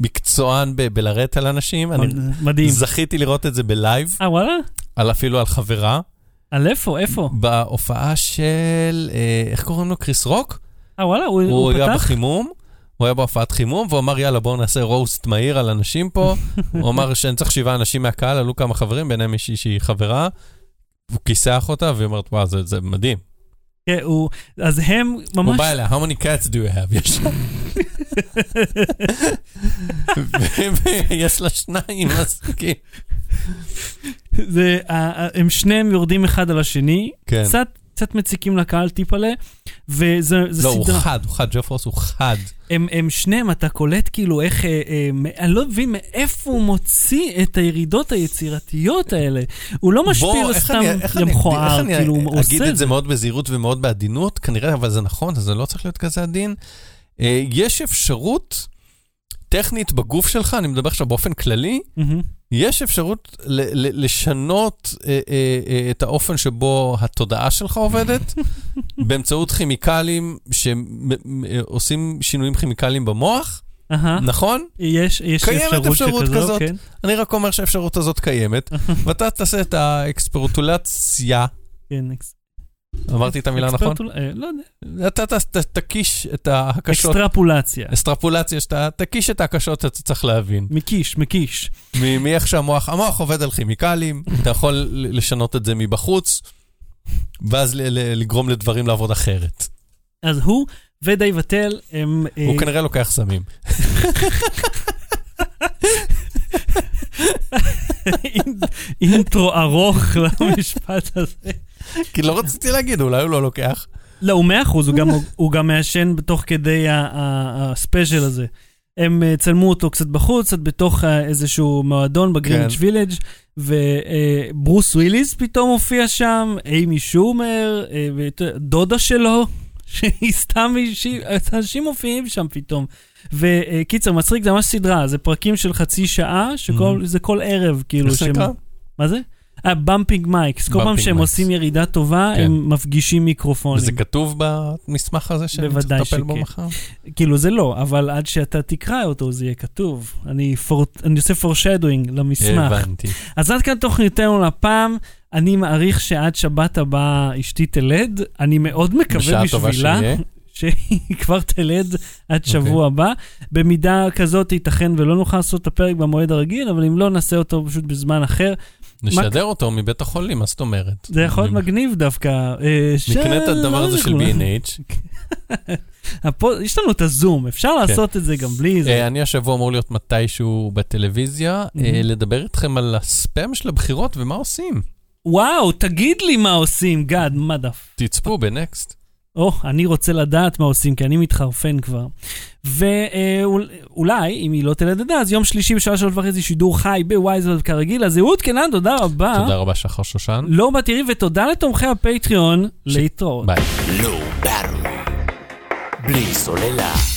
Speaker 2: מקצוען ב- בלרדת על אנשים. אני
Speaker 1: מדהים.
Speaker 2: זכיתי לראות את זה ב live,
Speaker 1: אה, וואלה?
Speaker 2: על אפילו על חברה,
Speaker 1: על איפה? איפה?
Speaker 2: בהופעה של, אה, איך קוראים לו? קריס רוק?
Speaker 1: אה, וואלה? הוא,
Speaker 2: הוא
Speaker 1: הוא
Speaker 2: היה
Speaker 1: פתח?
Speaker 2: בחימום. הוא היה בהופעת חימום, והוא אמר, יאללה, בואו נעשה roast מהיר על אנשים פה. הוא אמר שאני צריך שבעה אנשים מהקהל, עלו כמה חברים, ביניהם מישהי שהיא חברה. הוא כיסח אותה, והיא אומרת, וואו, זה, זה מדהים.
Speaker 1: כן, הוא... אז הם
Speaker 2: הוא
Speaker 1: ממש...
Speaker 2: בא אליה, how many cats do you have? יש לה- ויש לה שניים, אז
Speaker 1: ה- הם שניהם יורדים אחד על השני,
Speaker 2: כן.
Speaker 1: קצת, קצת מציקים לקהל טיפלה, וזה זה
Speaker 2: לא, הוא
Speaker 1: סדרה.
Speaker 2: חד, הוא חד, ג'ף רוס הוא חד.
Speaker 1: הם, הם שניהם, אתה קולט כאילו איך, אה, אה, אני לא מבין מאיפה הוא מוציא את הירידות היצירתיות האלה. הוא לא משפיל
Speaker 2: בוא,
Speaker 1: סתם למכוער, כאילו, הוא
Speaker 2: אגיד
Speaker 1: עושה
Speaker 2: את זה מאוד בזהירות ומאוד בעדינות, כנראה, אבל זה נכון, זה לא צריך להיות כזה עדין. אה, יש אפשרות טכנית בגוף שלך, אני מדבר עכשיו באופן כללי,
Speaker 1: מהמם.
Speaker 2: יש אפשרות ל- ל- לשנות אה, אה, אה, את האופן שבו התודעה שלך עובדת, באמצעות כימיקלים שעושים שינויים כימיקליים במוח,
Speaker 1: אהה.
Speaker 2: נכון?
Speaker 1: יש, יש
Speaker 2: קיימת
Speaker 1: אפשרות,
Speaker 2: אפשרות
Speaker 1: שכזו,
Speaker 2: כזאת.
Speaker 1: כן.
Speaker 2: אני רק אומר שהאפשרות הזאת קיימת, ואתה תעשה את האקספרטולציה,
Speaker 1: כן, אקס-
Speaker 2: אמרתי את המילה נכון?
Speaker 1: אה, לא יודע.
Speaker 2: אתה תקיש את ההקשות,
Speaker 1: אקסטרפולציה.
Speaker 2: אסטרפולציה שאתה תקיש את ההקשות שאתה צריך להבין.
Speaker 1: מקיש, מקיש.
Speaker 2: מאיך שהמוח, המוח עובד על כימיקלים, אתה יכול לשנות את זה מבחוץ, ואז לגרום לדברים לעבוד אחרת.
Speaker 1: אז הוא ודייב אטל הם... אה,
Speaker 2: הוא כנראה לוקח סמים.
Speaker 1: intro ארוך למשפט הזה.
Speaker 2: כי לא רציתי להגיד, אולי הוא לא לוקח.
Speaker 1: לא, הוא מאה אחוז, הוא גם- מעשן בתוך כדי ה special הזה. הם אה, צלמו אותו קצת בחוץ, קצת בתוך אה, איזשהו מועדון ב Greenwich
Speaker 2: כן.
Speaker 1: Village, וברוס וויליס פתאום הופיע שם, איימי שומר, אה, ודודה שלו, שהיא סתם מישהי, אנשים מופיעים שם פתאום. וקיצר, מצחיק, זה ממש סדרה, זה פרקים של חצי שעה, שזה כל ערב, כאילו.
Speaker 2: איך זה נקרא?
Speaker 1: מה זה? אה, bumping mics. כל פעם שהם. עושים ירידה טובה,
Speaker 2: כן.
Speaker 1: הם מפגישים מיקרופונים.
Speaker 2: וזה כתוב במסמך הזה שאני צריך לטפל בו. מחר?
Speaker 1: כאילו זה לא, אבל עד שאתה תקרא אותו זה יהיה כתוב. אני, עושה foreshadowing למסמך.
Speaker 2: הבנתי.
Speaker 1: אז עד כאן תוכניתנו לפעם. אני מעריך שעד שבת הבאה אשתי תלד. אני מאוד מקווה
Speaker 2: בשעה טובה
Speaker 1: בשבילה
Speaker 2: שיהיה.
Speaker 1: שהיא כבר תלד עד
Speaker 2: אוקיי.
Speaker 1: שבוע הבא. במידה כזאת ייתכן ולא נוכל לעשות את הפרק במועד הרגיל, אבל אם לא, נעשה אותו פשוט בזמן אחר.
Speaker 2: נשדר אותו מבית החולים, מה זאת אומרת?
Speaker 1: זה יכול להיות מגניב דווקא. אה,
Speaker 2: נקנה את הדבר הזה של. B&H.
Speaker 1: יש לנו את הזום, אפשר לעשות את זה גם בלי זה.
Speaker 2: אה, אני השבוע אמור להיות מתישהו בטלוויזיה, אה,
Speaker 1: מהמם.
Speaker 2: לדבר איתכם על הספאם של הבחירות ומה עושים.
Speaker 1: וואו, תגיד לי מה עושים, גד, מה דף.
Speaker 2: תצפו בנקסט.
Speaker 1: או, אני רוצה לדעת מה עושים, כי אני מתחרפן כבר. ואולי, אם היא לא תלד עדה, אז יום שלישי בשעה שלוש וחצי שידור חי בווייזרד כרגיל. אז אהוד קנן, תודה רבה.
Speaker 2: תודה רבה, שחר שושן.
Speaker 1: לא בתראי, ותודה לתומכי הפטריון. להתראות.
Speaker 2: ביי.
Speaker 3: בלי סוללה.